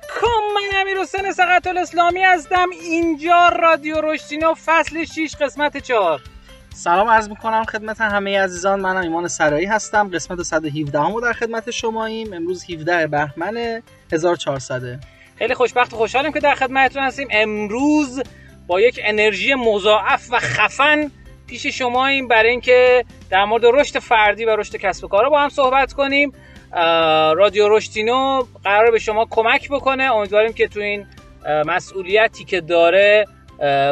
علیکم من امیر حسین سقط الاسلامی هستم. اینجا رادیو رشتینو فصل 6 قسمت 4 سلام عرض می‌کنم خدمت همه عزیزان. منم ایمان سرایی هستم. قسمت 117 همو در خدمت شماییم. امروز 17 بهمن 1400 خیلی خوشبخت و خوشحالیم که در خدمتتون هستیم. امروز با یک انرژی مضاعف و خفن پیش شماییم برای اینکه در مورد رشد فردی و رشد کسب و کار با هم صحبت کنیم. رادیو رشدینو قرار به شما کمک بکنه. امیدواریم که تو این مسئولیتی که داره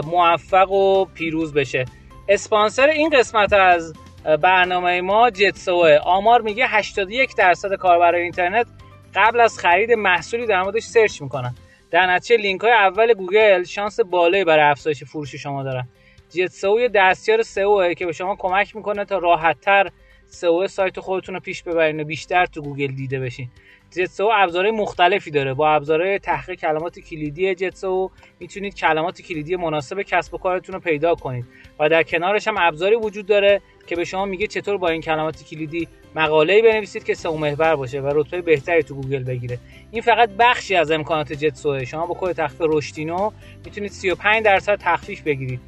موفق و پیروز بشه. اسپانسر این قسمت از برنامه ما جت‌سئوئه آمار میگه 81 درصد کاربران اینترنت قبل از خرید محصولی در موردش search می‌کنن. در نتیجه لینک های اول گوگل شانس بالایی برای افزایش فروش شما دارن. جت‌سئو یه دستیار سئو که به شما کمک می‌کنه تا راحتتر سئو سایت خودتون رو پیش ببرین و بیشتر تو گوگل دیده بشین. جت‌سئو ابزارهای مختلفی داره. با ابزارهای تحقیق کلمات کلیدی جت‌سئو می‌تونید کلمات کلیدی مناسب کسب و کارتون رو پیدا کنید. و در کنارش هم ابزاری وجود داره که به شما میگه چطور با این کلمات کلیدی مقاله‌ای بنویسید که سئو محور باشه و رتبه بهتری تو گوگل بگیره. این فقط بخشی از امکانات جت‌سئو شما با کد تخفیف رشدینو می‌تونید 35 درصد تخفیف بگیرید.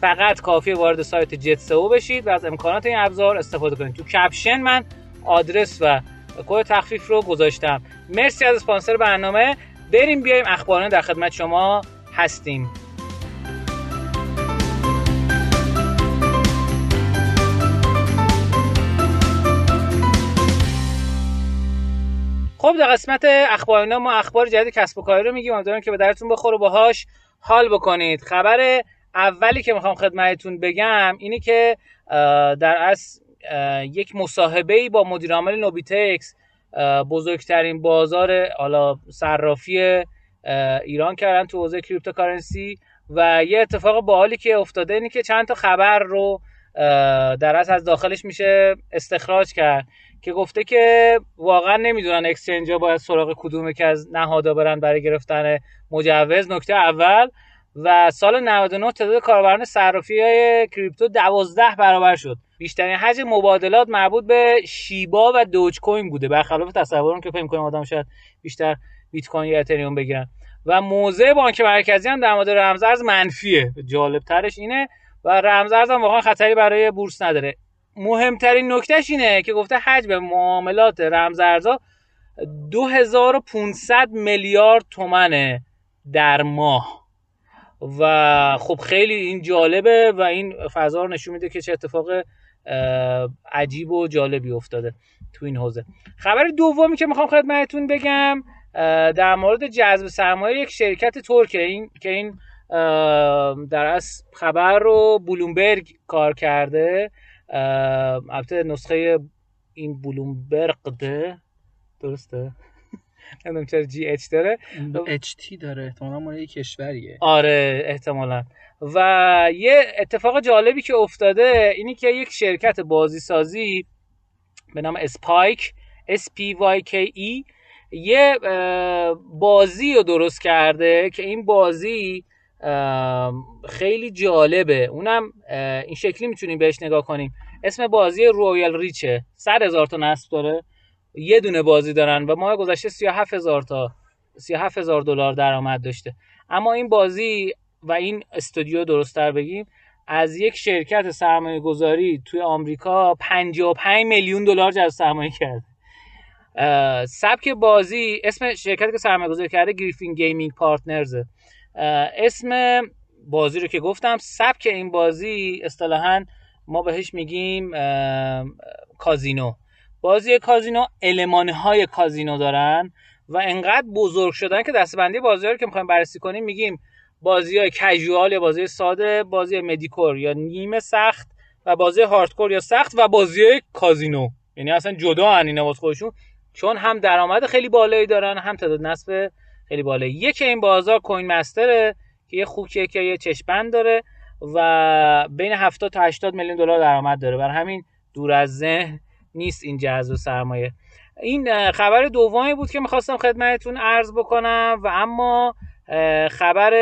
فقط کافی وارد سایت جتسو بشید و از امکانات این ابزار استفاده کنید. تو کپشن من آدرس و کد تخفیف رو گذاشتم. مرسی از اسپانسر برنامه. بریم بیایم اخباران در خدمت شما هستیم. خب در قسمت اخبار ما اخبار جدید کسب و کاری رو میگیم. امیدوارم که به درتون بخوره باهاش حال بکنید. خبر اولی که می‌خوام خدمتتون بگم اینه که در اصل یک مصاحبه با مدیر عامل نوبیتکس بزرگترین بازار حالا صرافی ایران کردن تو حوزه cryptocurrency و یه اتفاق باحالی که افتاده اینه که چند تا خبر رو در اصل داخلش میشه استخراج کرد که گفته که واقعا نمی‌دونن exchange ها باید سراغ کدوم یک از نهادا برن برای گرفتن مجوز. نکته اول و سال 99 تعداد کاربران صرافی های کریپتو 12 برابر شد. بیشترین حجم مبادلات مربوط به شیبا و دوج کوین بوده. برخلاف تصورم که فکر کنم آدم شاید بیشتر بیت کوین یا اتریوم بگیرن. و موضع بانک مرکزی هم در مورد رمزارز منفیه. جالب ترش اینه و رمزارز هم واقعا خطری برای بورس نداره. مهمترین نکتهش اینه که گفته حجم معاملات رمزارزها 2500 میلیارد تومنه در ماه. و خب خیلی این جالبه و این فضا رو نشون میده که چه اتفاق عجیب و جالبی افتاده تو این حوزه. خبر دومی که می‌خوام خدمتتون بگم در مورد جذب سرمایه یک شرکت ترکه. این که این در از خبر رو بلومبرگ کار کرده. البته نسخه این بلومبرگ ده درسته؟ نمی‌دونم چرا جی اچ داره. اچ تی داره احتمالا مال یه کشوریه. آره احتمالا. و یه اتفاق جالبی که افتاده اینی که یک شرکت بازی سازی به نام اسپایک S P Y K E یه بازی رو درست کرده که این بازی خیلی جالبه. اونم این شکلی می‌تونیم بهش نگاه کنیم. اسم بازی Royal Riches صد هزار تا نصب داره. یه دونه بازی دارن و ماه گذشته 37 هزار تا 37 هزار دلار درآمد داشته. اما این بازی و این استودیو درستتر بگیم از یک شرکت سرمایه گذاری توی آمریکا 55 میلیون دلار جذب سرمایه کرد. سبک بازی اسم شرکتی که سرمایه گذاری کرده Griffin Gaming Partners. اسم بازی رو که گفتم سبک این بازی اصطلاحا ما بهش میگیم کازینو. بازی کازینو المان های کازینو دارن و انقدر بزرگ شدن که دستبندی بازی رو که می‌خوایم بررسی کنیم میگیم بازی های کژوال یا بازی ساده بازی مدیکور یا نیمه سخت و بازی هاردکور یا سخت و بازی های کازینو. یعنی اصلا جدا ان اینا واسه خودشون چون هم درآمد خیلی بالایی دارن هم تعداد نصب خیلی بالایی. یکی این بازار کوین مستره که یه خوکیه که یه چشمند داره و بین 70 تا 80 میلیون دلار درآمد داره. بر همین دور از ذهن نیست این جذب سرمایه. این خبر دومی بود که می‌خواستم خدمتتون عرض بکنم و اما خبر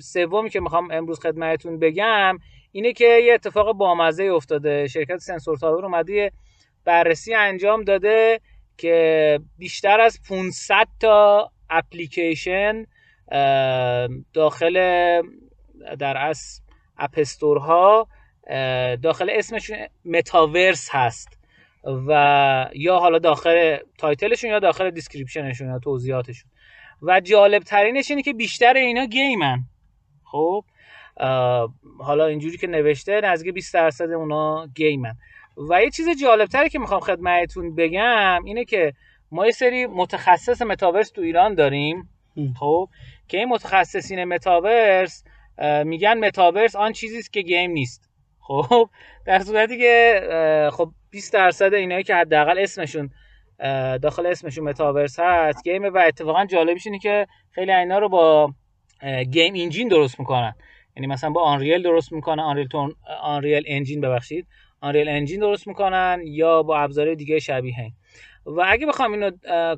سومی که می‌خوام امروز خدمتتون بگم اینه که یه اتفاق بامزه افتاده. شرکت سنسور تاور اومده بررسی انجام داده که بیشتر از 500 تا اپلیکیشن داخل در اصل app store ها داخل اسمشون متاورس هست. و یا حالا داخل title شون یا داخل description شون یا توضیحاتشون. و جالب ترینش اینه که بیشتر اینا game ن. خب؟ حالا اینجوری که نوشته نزدیک 20 درصد اونا game ن. و یه چیز جالب تری که می‌خوام خدمتتون بگم اینه که ما یه سری متخصص متاورس تو ایران داریم. خب؟ که این متخصصین متاورس میگن متاورس آن چیزی است که game نیست. خب در صورتی که خب 20 درصد اینایی که حداقل اسمشون داخل اسمشون متاورس هست game و اتفاقا جالبش اینه که خیلی اینا رو با game engine درست می‌کنن. یعنی مثلا با Unreal درست می‌کنن Unreal تون Unreal Engine ببخشید. Unreal Engine درست می‌کنن یا با ابزار دیگه شبیه و اگه بخوام اینو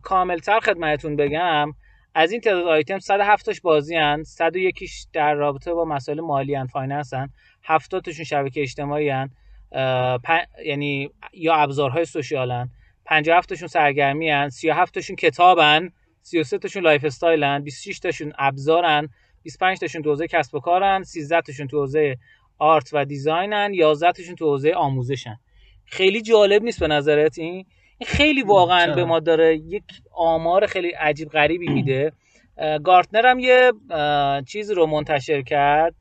کاملتر خدمتتون بگم از این تعداد آیتم 107 تاش بازی هن 101 در رابطه با مسائل مالی ان finance هن. 70 تاشون شبکه اجتماعی هن. یعنی یا ابزارهای social هن. 57 تاشون سرگرمی هن. 37 تاشون کتابن 33 تاشون lifestyle 26 تاشون ابزارن 25 تاشون تو حوزه کسب و کارن 13 تاشون تو حوزه art و design ن 11 تاشون تو حوزه آموزشن خیلی جالب نیست به نظرت این؟ خیلی واقعا به ما داره یک آمار خیلی عجیب غریبی میده. گارتنر هم یه چیز رو منتشر کرد.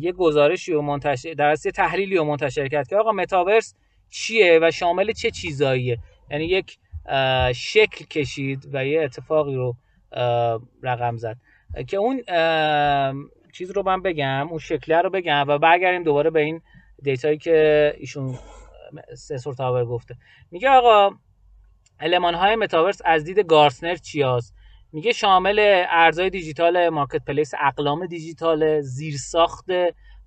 یه گزارشی رو منتشر در یه تحلیلی رو منتشر کرد که آقا متاورس چیه و شامل چه چیزاییه؟ یعنی یک شکل کشید و یه اتفاقی رو رقم زد. که اون چیز رو من بگم اون شکله رو بگم و برگردیم دوباره به این data یی که ایشون Sensor Tower گفته. میگه آقا المان های متاورس از دید گارتنر چی هست؟ میگه شامل ارزهای دیجیتال marketplace اقلام دیجیتال زیرساخت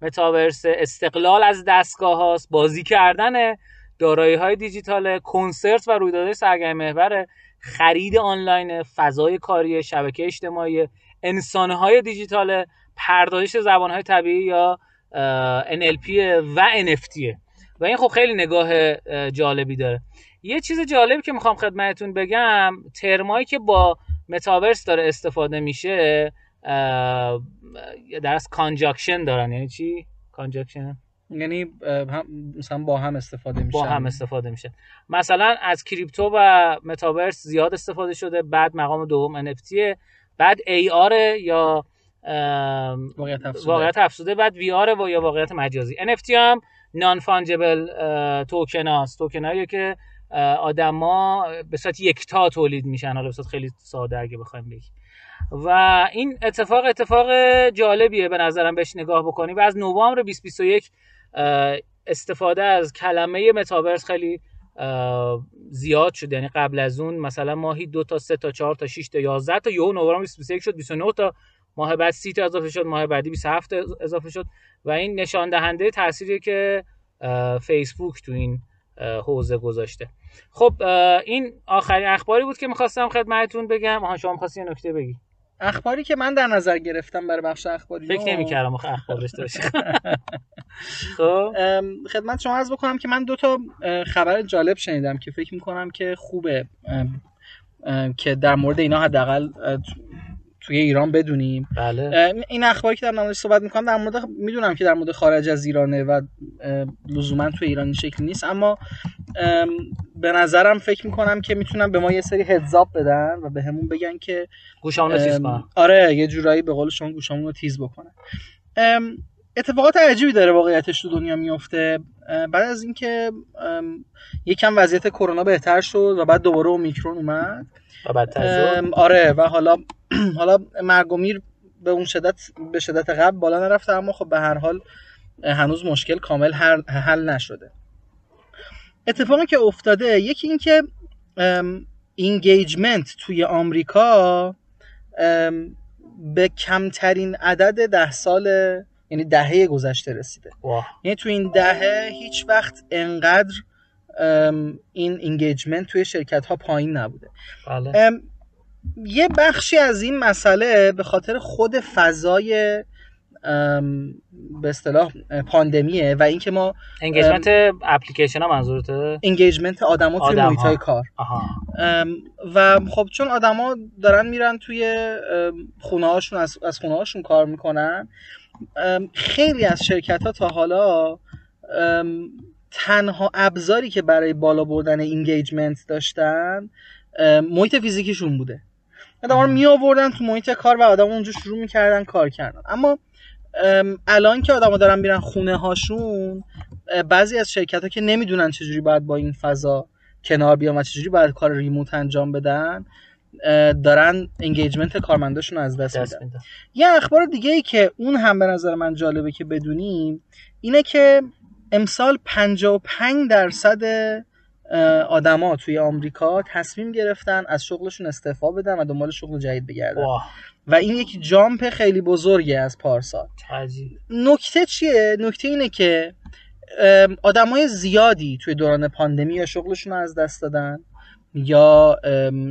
متاورس استقلال از دستگاه هاست بازی کردن دارایی های دیجیتال کنسرت و رویدادهای سرگرمی محور خرید آنلاین فضای کاری شبکه اجتماعی های دیجیتال پردازش های طبیعی یا NLP و NFT و این خب خیلی نگاه جالبی داره. یه چیز جالبی که می‌خوام خدمتتون بگم ترمایی که با متاورس داره استفاده میشه درست conjunction دارن. یعنی چی؟ conjunction یعنی مثلا با هم استفاده میشه با هم استفاده میشه. مثلا از crypto و متاورس زیاد استفاده شده بعد مقام دوم NFT بعد AR یا واقعیت افزوده, واقعیت افزوده بعد VR و یا واقعیت مجازی. NFT هم non-fungible token هاست. توکن هایی که آدما به صورت یکتا تولید میشن. حالا به صورت خیلی ساده اگه بخوایم بگیم. و این اتفاق اتفاق جالبیه به نظرم بهش نگاه بکنیم و از نوامبر 2021 استفاده از کلمه متاورس خیلی زیاد شد. یعنی قبل از اون مثلا ماهی دو تا سه تا چهار تا 6 تا 11 تا یهو نوامبر 2021 شد 29 تا ماه بعد 30 تا اضافه شد ماه بعدی 27 اضافه شد. و این نشان دهنده تأثیری که فیسبوک تو این حوزه گذاشته. خب این آخرین اخباری بود که می‌خواستم خدمتتون بگم. آها شما می‌خواستی یه نکته بگی؟ اخباری که من در نظر گرفتم برای بخش اخباری فکر نمی‌کردم آخه اخبار داشته خب. خدمت شما عرض بکنم که من دو تا خبر جالب شنیدم که فکر می‌کنم که خوبه که در مورد اینا حداقل توی ایران بدونیم. بله. این اخباری که در موردش صحبت می‌کنم در مورد می‌دونم که در مورد خارج از ایرانه و لزوما توی ایران این شکلی نیست اما به نظرم فکر می‌کنم که می‌تونم به ما یه سری هدزاب بدن و به همون بگن که گوشامون رو تیز کنن. آره یه جورایی به قول شما گوشامون رو تیز بکنن. اتفاقات عجیبی داره واقعیتش تو دنیا میفته بعد از اینکه یکم وضعیت کرونا بهتر شد و بعد دوباره اومیکرون اومد. و آره و حالا حالا مرگ و میر به اون شدت به شدت قبل بالا نرفته اما خب به هر حال هنوز مشکل کامل حل نشده. اتفاقی که افتاده یکی این که engagement توی آمریکا به کمترین عدد ده سال یعنی دهه گذشته رسیده. یعنی تو این دهه هیچ وقت انقدر این engagement توی شرکت ها پایین نبوده. بله. یه بخشی از این مسئله به خاطر خود فضای به اصطلاح پاندمیه و اینکه ما engagement اپلیکیشن ها منظورته؟ engagement آدما توی محیط های کار. آها. و خب چون آدما دارن میرن توی خونه هاشون از, از خونه هاشون کار می‌کنن خیلی از شرکت ها تا حالا تنها ابزاری که برای بالا بردن engagement داشتن محیط فیزیکیشون بوده. آدم رو می آوردن تو محیط کار و آدم اونجا شروع می‌کردن کار کردن. اما الان که آدم دارن میرن خونه هاشون بعضی از شرکت ها که نمی‌دونن چجوری باید با این فضا کنار بیان و چجوری باید کار ریموت انجام بدن دارن انگیجمنت کارمنداشون از دست, دست میدن. یه اخبار دیگه ای که اون هم به نظر من جالبه که بدونیم اینه که امسال 55 درصد آدما توی آمریکا تصمیم گرفتن از شغلشون استعفا بدن و دنبال شغل جدید بگردن. و این یک جامپ خیلی بزرگه از پارسال. نکته چیه؟ نکته اینه که آدمای زیادی توی دوران پاندمی یا شغلشون رو از دست دادن. یا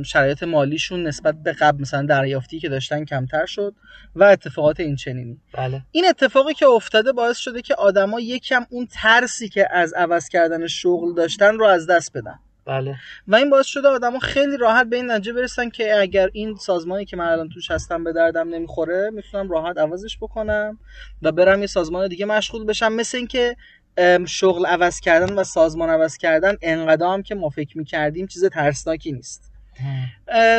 شرایط مالیشون نسبت به قبل مثلا دریافتی که داشتن کمتر شد و اتفاقات این چنینی بله. این اتفاقی که افتاده باعث شده که آدما یکم اون ترسی که از عوض کردن شغل داشتن رو از دست بدن بله. و این باعث شده آدما خیلی راحت به این نتیجه برسن که اگر این سازمانی که من الان توش هستم به دردم نمی‌خوره می‌تونم راحت عوضش بکنم و برم یه سازمان دیگه مشغول بشم مثل اینکه شغل عوض کردن و سازمان عوض کردن انقدر که ما فکر می‌کردیم چیز ترسناکی نیست.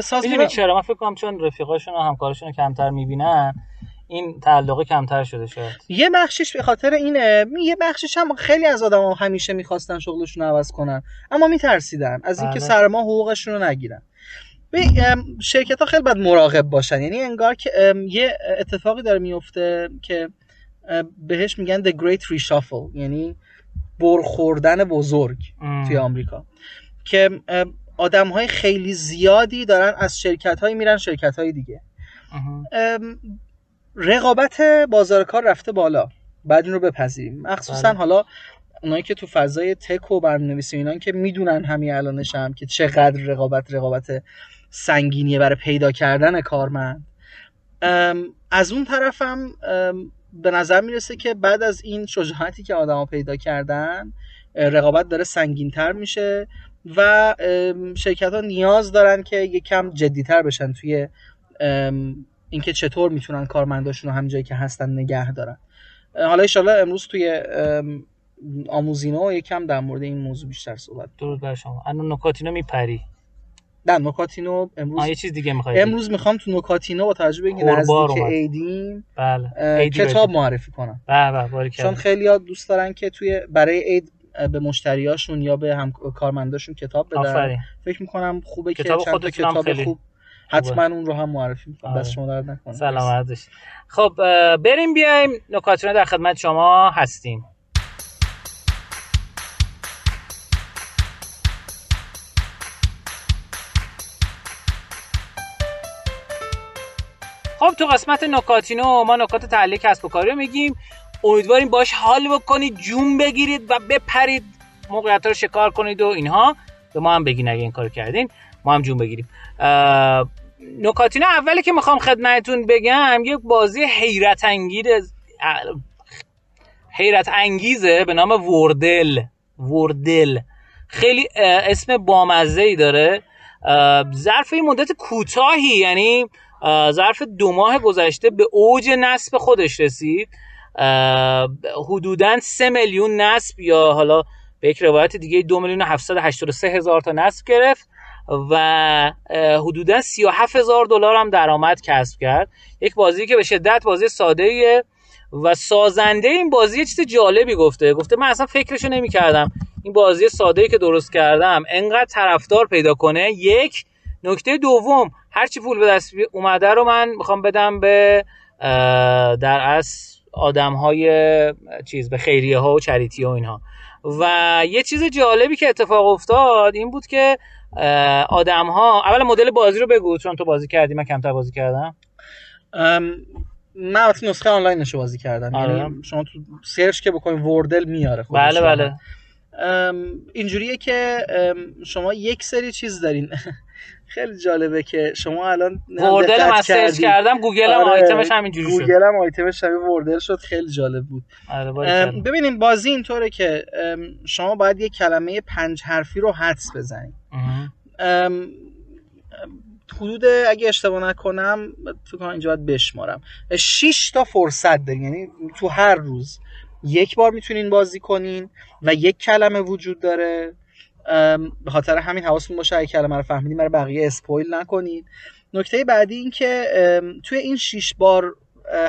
سازمان چرا؟ من فکر کنم چون رفیقاشون و همکارشون رو کمتر می‌بینن این تعلقه کمتر شده شاید. یه بخشش به خاطر اینه یه بخشش هم خیلی از آدم همیشه می‌خواستن شغلشون رو عوض کنن اما میترسیدن از اینکه بله. سرما حقوقشون رو نگیرن. شرکت ها خیلی باید مراقب باشن. یعنی انگار که یه اتفاقی داره میفته که بهش میگن The Great Reshuffle یعنی برخوردن بزرگ توی آمریکا. که آدم های خیلی زیادی دارن از شرکت های میرن شرکت های دیگه رقابت بازار کار رفته بالا. بعد این رو بپذیریم. مخصوصا بله. حالا اونایی که تو فضای تک و برنامه‌نویسی اینان که می‌دونن همین الانش هم که چقدر رقابت رقابت سنگینیه برای پیدا کردن کارمند. از اون طرفم به نظر می‌رسه که بعد از این شجاعتی که آدما پیدا کردن رقابت داره سنگینتر میشه و شرکت ها نیاز دارن که یکم جدیتر بشن توی اینکه چطور می‌تونن کارمنداشون رو هم جایی که هستن نگه دارن. حالا ایشالا امروز توی آموزینو یکم در مورد این موضوع بیشتر صحبت درود بر شما. انا نکاتینو میپری. نه نکاتینو امروز یه چیز دیگه می‌خوای امروز می‌خوام تو نکاتینو با توجه به اینکه نزدیک عیدین بله کتاب معرفی کنم. بله بله چون خیلی ها دوست دارن که توی برای عید به مشتریاشون یا به هم کارمنداشون کتاب بدن. آفرین. فکر می‌کنم خوبه که کتاب چند کتاب خیلی خوب حتما اون رو هم معرفی می‌کنم. بس شما درد نکنه. سلامت خب بریم بیایم. نکاتینو در خدمت شما هستیم. خب تو قسمت نکاتینو ما نکات تعلیق کسب و کاری رو میگیم. امیدواریم باش حال بکنید جون بگیرید و بپرید. موقعیت رو شکار کنید و اینها. به ما هم بگین اگه این کار کردین. ما هم جون بگیریم. نکاتینو اولی که می‌خوام خدمتتون بگم یک بازی حیرت انگیز حیرت انگیزه به نام وردل. وردل. خیلی اسم بامزه ای داره ظرف مدت کوتاهی یعنی ظرف دو ماه گذشته به اوج نصب خودش رسید. حدودا سه میلیون نصب یا حالا به یک روایت دیگه دو میلیون سه هزار تا نصب گرفت و حدودا 37 هزار دلار هم درآمد کسب کرد. یک بازی که به شدت بازی ساده ایه و سازنده این بازی چیز جالبی گفته. گفته من اصلا فکرشو نمی‌کردم. این بازی ساده ای که درست کردم انقدر طرفدار پیدا کنه. یک نکته دوم هرچی پول به دست اومده رو من می‌خوام بدم به در اصل آدم های چیز به خیریه ها و charity ها اینها. و یه چیز جالبی که اتفاق افتاد این بود که آدم ها اول مدل بازی رو بگو چون تو بازی کردی من کمتر بازی کردم. من نسخه آنلاینش بازی کردم آره. یعنی شما تو search که بکنید Wordle میاره بله بله. اینجوریه که شما یک سری چیز دارین. خیلی جالبه که شما الان Wordle هم search کردم گوگل هم آره، آیتمش همینجوری شد. گوگل هم آیتمش همین Wordle شد. خیلی جالب بود. آره ببینیم بازی اینطوره که شما باید یه کلمه پنج حرفی رو حدس بزنید. حدود اگه اشتباه نکنم تو کنم اینجا باید بشمارم. 6 تا فرصت دارین. یعنی تو هر روز یک بار می‌تونین بازی کنین و یک کلمه وجود داره. به خاطر همین حواستون باشه اگه کلمه رو فهمیدین برای بقیه اسپویل نکنین. نکته بعدی این که توی این 6 بار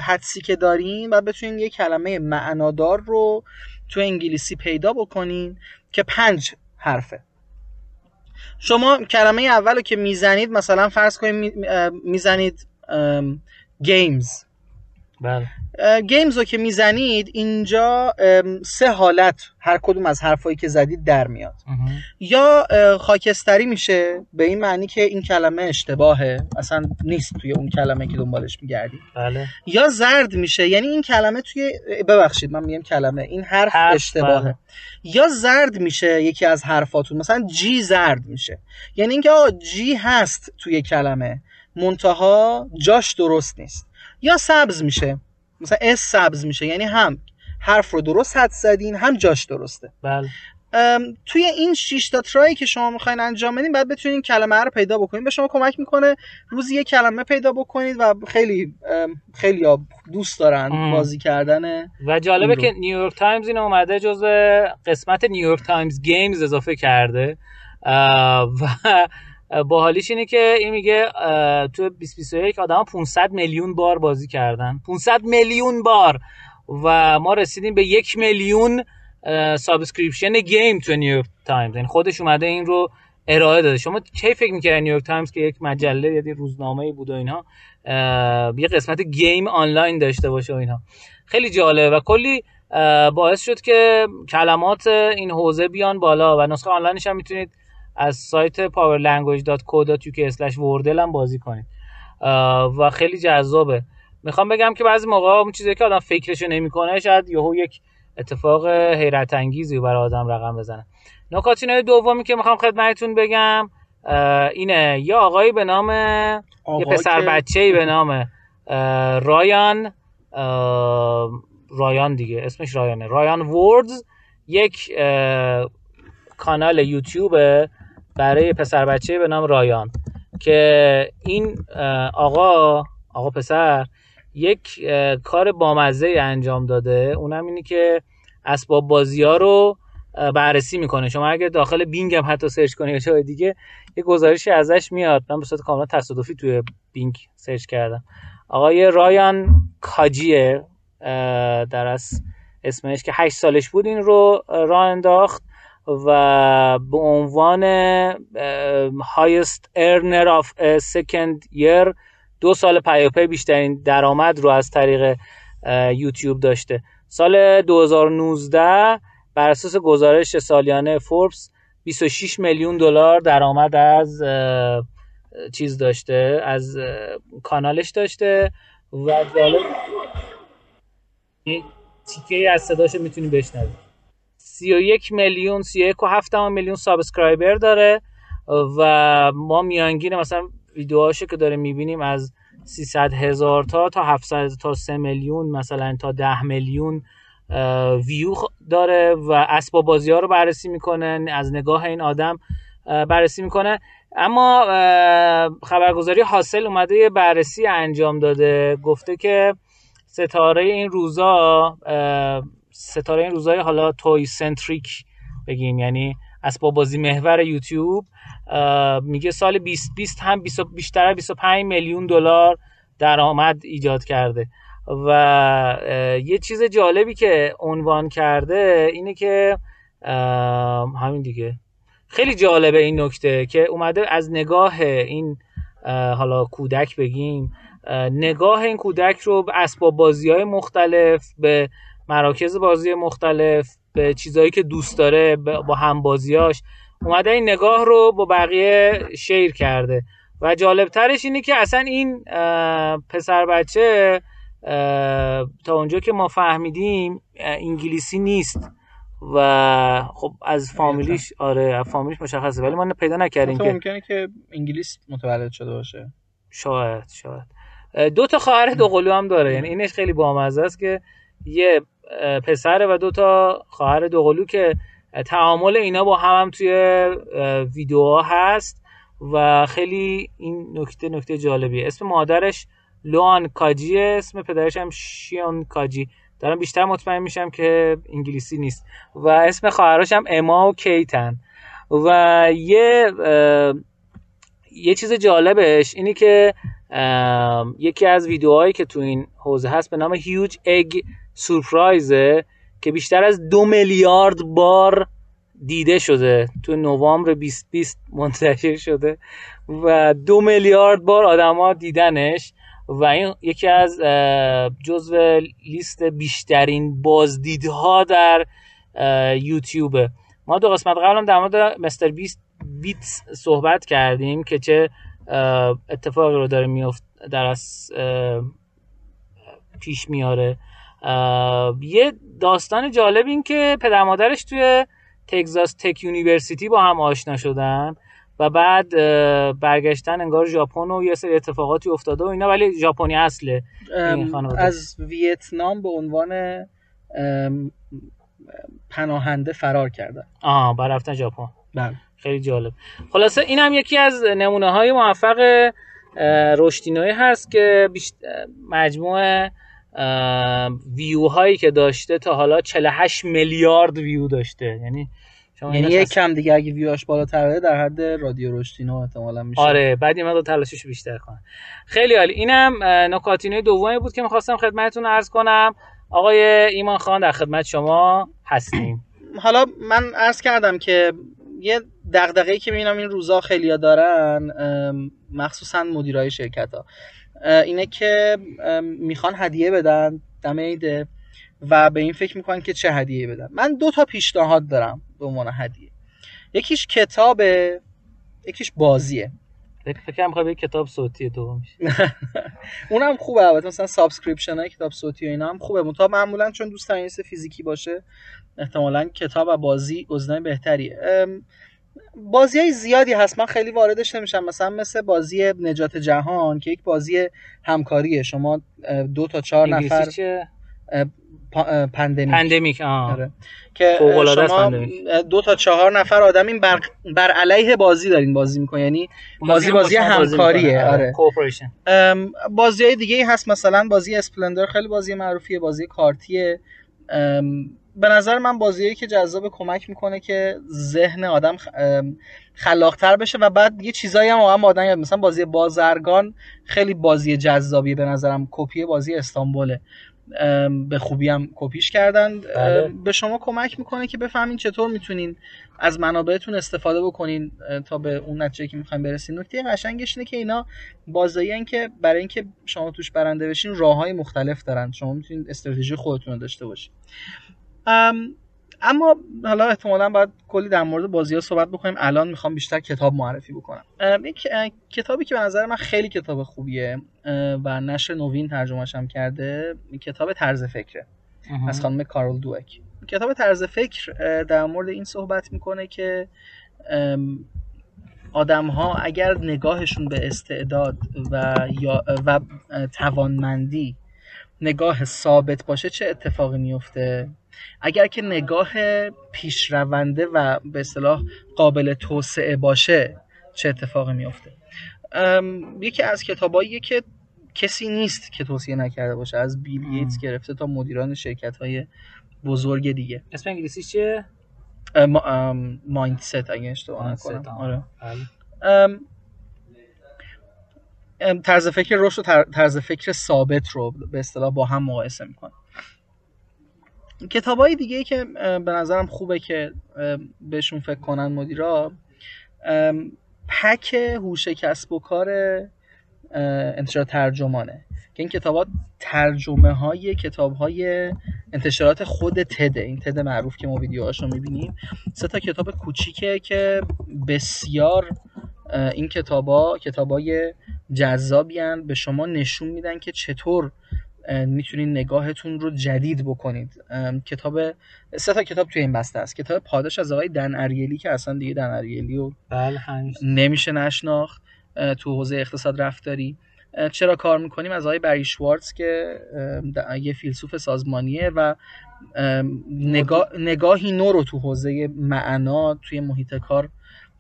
حدسی که دارین و بتونین یک کلمه معنادار رو تو انگلیسی پیدا بکنین که پنج حرفه. شما کلمه اول رو که می‌زنید مثلا فرض کنید می‌زنید games بله. games رو که می‌زنید اینجا سه حالت هر کدوم از حرفایی که زدید در میاد. یا خاکستری میشه به این معنی که این کلمه اشتباهه اصلا نیست توی اون کلمه که دنبالش میگردی بله. یا زرد میشه یعنی این کلمه توی ببخشید من میگم کلمه این حرف, حرف اشتباهه. بله. یا زرد میشه یکی از حرفاتون مثلا جی زرد میشه. یعنی اینکه جی هست توی کلمه منتها جاش درست نیست. یا سبز میشه. مثلا اس سبز میشه یعنی هم حرف رو درست حد زدین هم جاش درسته. بله. توی این 6 تا ترایی که شما می‌خواین انجام بدین بعد بتونین کلمه رو پیدا بکنید به شما کمک می‌کنه روزی یه کلمه پیدا بکنید و خیلی خیلی دوست دارن بازی کردن و جالبه که نیویورک تایمز این اومده جز قسمت نیویورک تایمز Games اضافه کرده. و باحالیش اینه که این میگه تو 2021 آدم 500 میلیون بار بازی کردن. 500 میلیون بار. و ما رسیدیم به یک میلیون subscription game تو نیویورک تایمز. یعنی خودش اومده این رو ارائه داده. شما کی فکر می‌کردین نیویورک تایمز که یک مجله یا روزنامه بود و اینها یه قسمت گیم آنلاین داشته باشه و اینها خیلی جالبه و کلی باعث شد که کلمات این حوزه بیان بالا و نسخه آنلاینش هم می‌تونید از سایت powerlanguage.co.uk وردل هم بازی کنید. و خیلی جذابه. می‌خوام بگم که بعضی موقع اون چیزی که آدم فکرشو نمی‌کنه شاید یهو یک اتفاق حیرت انگیزی برای آدم رقم بزنه. نکاتین دومی که می‌خوام خدمتتون بگم اینه. یه آقایی به نام یه پسر بچه‌ای به نام رایان رایان دیگه. اسمش رایانه. رایان وردز یک کانال یوتیوب برای پسر بچه به نام رایان که این آقا آقا پسر یک کار بامزه انجام داده. اونم اینی که اسباب بازی ها رو بررسی می‌کنه. شما اگر داخل بینگ هم حتی search کنید یا جای دیگه یه گزارشی ازش میاد. من به صورت کاملا تصادفی توی بینگ search کردم. آقای رایان کاجیه در از اسمش که 8 سالش بود این رو راه انداخت. و به عنوان earner of a second year دو سال پیاپی بیشترین درآمد رو از طریق یوتیوب داشته. سال 2019 بر اساس گزارش سالیانه فوربس 26 میلیون دلار درآمد از چیز داشته از کانالش داشته و جالب تیکه از صداشو می‌تونی بشنوید 31 میلیون 31 و 7 میلیون subscriber داره و ما میانگین مثلا ویدیوهاشو که داره می‌بینیم از 300 هزار تا تا 700 تا 3 میلیون مثلا تا 10 میلیون ویو داره و اسباب بازی ها رو بررسی می‌کنه از نگاه این آدم بررسی می‌کنه. اما خبرگزاری حاصل اومده یه بررسی انجام داده گفته که ستاره این روزا ستاره این روزای حالا توی سنتریک بگیم یعنی اسباب بازی محور یوتیوب میگه سال 2020 هم بیشتر از 25 میلیون دلار درآمد ایجاد کرده. و یه چیز جالبی که عنوان کرده اینه که همین دیگه. خیلی جالبه این نکته که اومده از نگاه این حالا کودک بگیم نگاه این کودک رو به اسباب بازی های مختلف به مراکز بازی مختلف به چیزهایی که دوست داره با همبازیاش اومده این نگاه رو با بقیه شیر کرده. و جالبترش اینه که اصلا این پسر بچه تا اونجا که ما فهمیدیم انگلیسی نیست. و خب از فامیلیش آره از فامیلیش مشخصه. ولی ما پیدا نکردیم که. ممکنه که انگلیس متولد شده باشه. شاید شاید. دو تا خواهر دوقلو هم داره. یعنی اینش خیلی بامزه است که یه پسر و دو تا خواهر دوقلو که تعامل اینا با هم, هم توی ویدیوها هست و خیلی این نکته نکته جالبیه. اسم مادرش لوان کاجی اسم پدرش هم شیون کاجی. دارم بیشتر مطمئن میشم که انگلیسی نیست. و اسم خواهرش هم اما و کیتن. و یه یه چیز جالبش اینی که یکی از ویدیوهایی که تو این حوزه هست به نام هیوج اگ سورپرایزه که بیشتر از دو میلیارد بار دیده شده. تو نوامبر 2020 منتشر شده و دو میلیارد بار آدما دیدنش و این یکی از جزو لیست بیشترین بازدیدها در یوتیوب ما دو قسمت قبلم در مورد مستر بیست بیتس صحبت کردیم که چه اتفاقی رو داره میفت در از پیش میاره. یه داستان جالب این که پدر مادرش توی Texas Tech University با هم آشنا شدن و بعد برگشتن انگار ژاپن و یه سری اتفاقاتی افتاده و اینا ولی ژاپنی اصله از ویتنام به عنوان پناهنده فرار کردن. آها بر رفتن ژاپن. بله. خیلی جالب. خلاصه این هم یکی از نمونه های موفق رشدینوی هست که مجموعه ویو هایی که داشته تا حالا 48 میلیارد ویو داشته. یعنی یعنی یک کم دیگه اگه ویواش بالاتر بره در حد رادیو رشتینو احتمالا میشه. آره بعد یه مقدار تلاشش بیشتر کنه خیلی عالی. اینم نکاتینه دومی بود که می‌خواستم خدمتتون عرض کنم. آقای ایمان خان در خدمت شما هستیم. حالا من عرض کردم که یه دغدغه‌ای که می‌بینم این روزا خیلیا دارن مخصوصا مدیرای شرکت ها اینه که می‌خوان هدیه بدن دم عیده و به این فکر می‌کنن که چه هدیه بدن. من دو تا پیشنهاد دارم به عنوان هدیه. یکیش کتابه یکیش بازیه. فکر کنم کتاب صوتی دومیش اونم خوبه البته مثلا subscription های کتاب صوتی و اینا هم خوبه. منتها معمولا چون دوست دارن فیزیکی باشه احتمالا کتاب و بازی گزینه بهتریه. بازی های زیادی هست. من خیلی واردش نمیشم. مثلا مثل بازی نجات جهان که یک بازی همکاریه. شما دو تا چهار نفر Pandemic. Pandemic آه. آره. که شما دو تا چهار نفر آدم این بر, بر علیه بازی دارین بازی می‌کنین. یعنی بازی بازی همکاریه. آره. بازی های دیگه هست. مثلا بازی Splendor خیلی بازی معروفیه. بازی کارتیه. به نظر من بازیایی که جذاب کمک می‌کنه که ذهن آدم خلاقتر بشه و بعد یه چیزایی هم آدم یاد مثلا بازی بازرگان خیلی بازی جذابیه به نظرم. کپی بازی استانبوله. به خوبی هم کپیش کردن. بله. به شما کمک می‌کنه که بفهمین چطور می‌تونین از منابعتون استفاده بکنین تا به اون نتیجه که می‌خواین برسین نکته قشنگش اینه که اینا بازایی که برای اینکه شما توش برنده بشین راه های مختلف دارن. شما می‌تونین استراتژی خودتون رو داشته باشین. اما حالا احتمالا باید کلی در مورد بازی ها صحبت بکنیم. الان می‌خوام بیشتر کتاب معرفی بکنم. یک کتابی که به نظر من خیلی کتاب خوبیه و نشر نوین ترجمهش هم کرده کتاب طرز فکره از خانم کارول دوک. کتاب طرز فکر در مورد این صحبت می‌کنه که آدم ها اگر نگاهشون به استعداد و, یا و توانمندی نگاه ثابت باشه چه اتفاقی میفته اگر که نگاه پیشرونده و به اصطلاح قابل توسعه باشه چه اتفاقی میفته یکی از کتابایی که کسی نیست که توصیه نکرده باشه از بیل گیتس گرفته تا مدیران شرکت های بزرگ دیگه. اسم انگلیسی چیه؟ مایندست اگه اشتباه نکنم. آره. بله. طرز فکر رشد و طرز فکر ثابت رو به اصطلاح با هم مقایسه می‌کنه. کتاب های دیگه که به نظرم خوبه که بهشون فکر کنن مدیرا پک هوش کسب و کار انتشار ترجمانه. که این کتابات ترجمه های کتاب های انتشارات خود تده این تد معروف که ما ویدیوهاش رو می‌بینیم. سه تا کتاب کوچیکه که بسیار این کتابا کتابای جذابی به شما نشون میدن که چطور می‌تونید نگاهتون رو جدید بکنید. کتاب سه تا کتاب توی این بسته است. کتاب پاداش از آقای دن اریلی که اصلا دیگه دن اریلی رو بله نمیشه نشناخت تو حوزه اقتصاد رفتاری. چرا کار می‌کنیم؟ از آقای بری شوارتز که یه فیلسوف سازمانیه و نگاه، نگاهی نو رو تو حوزه معنا توی محیط کار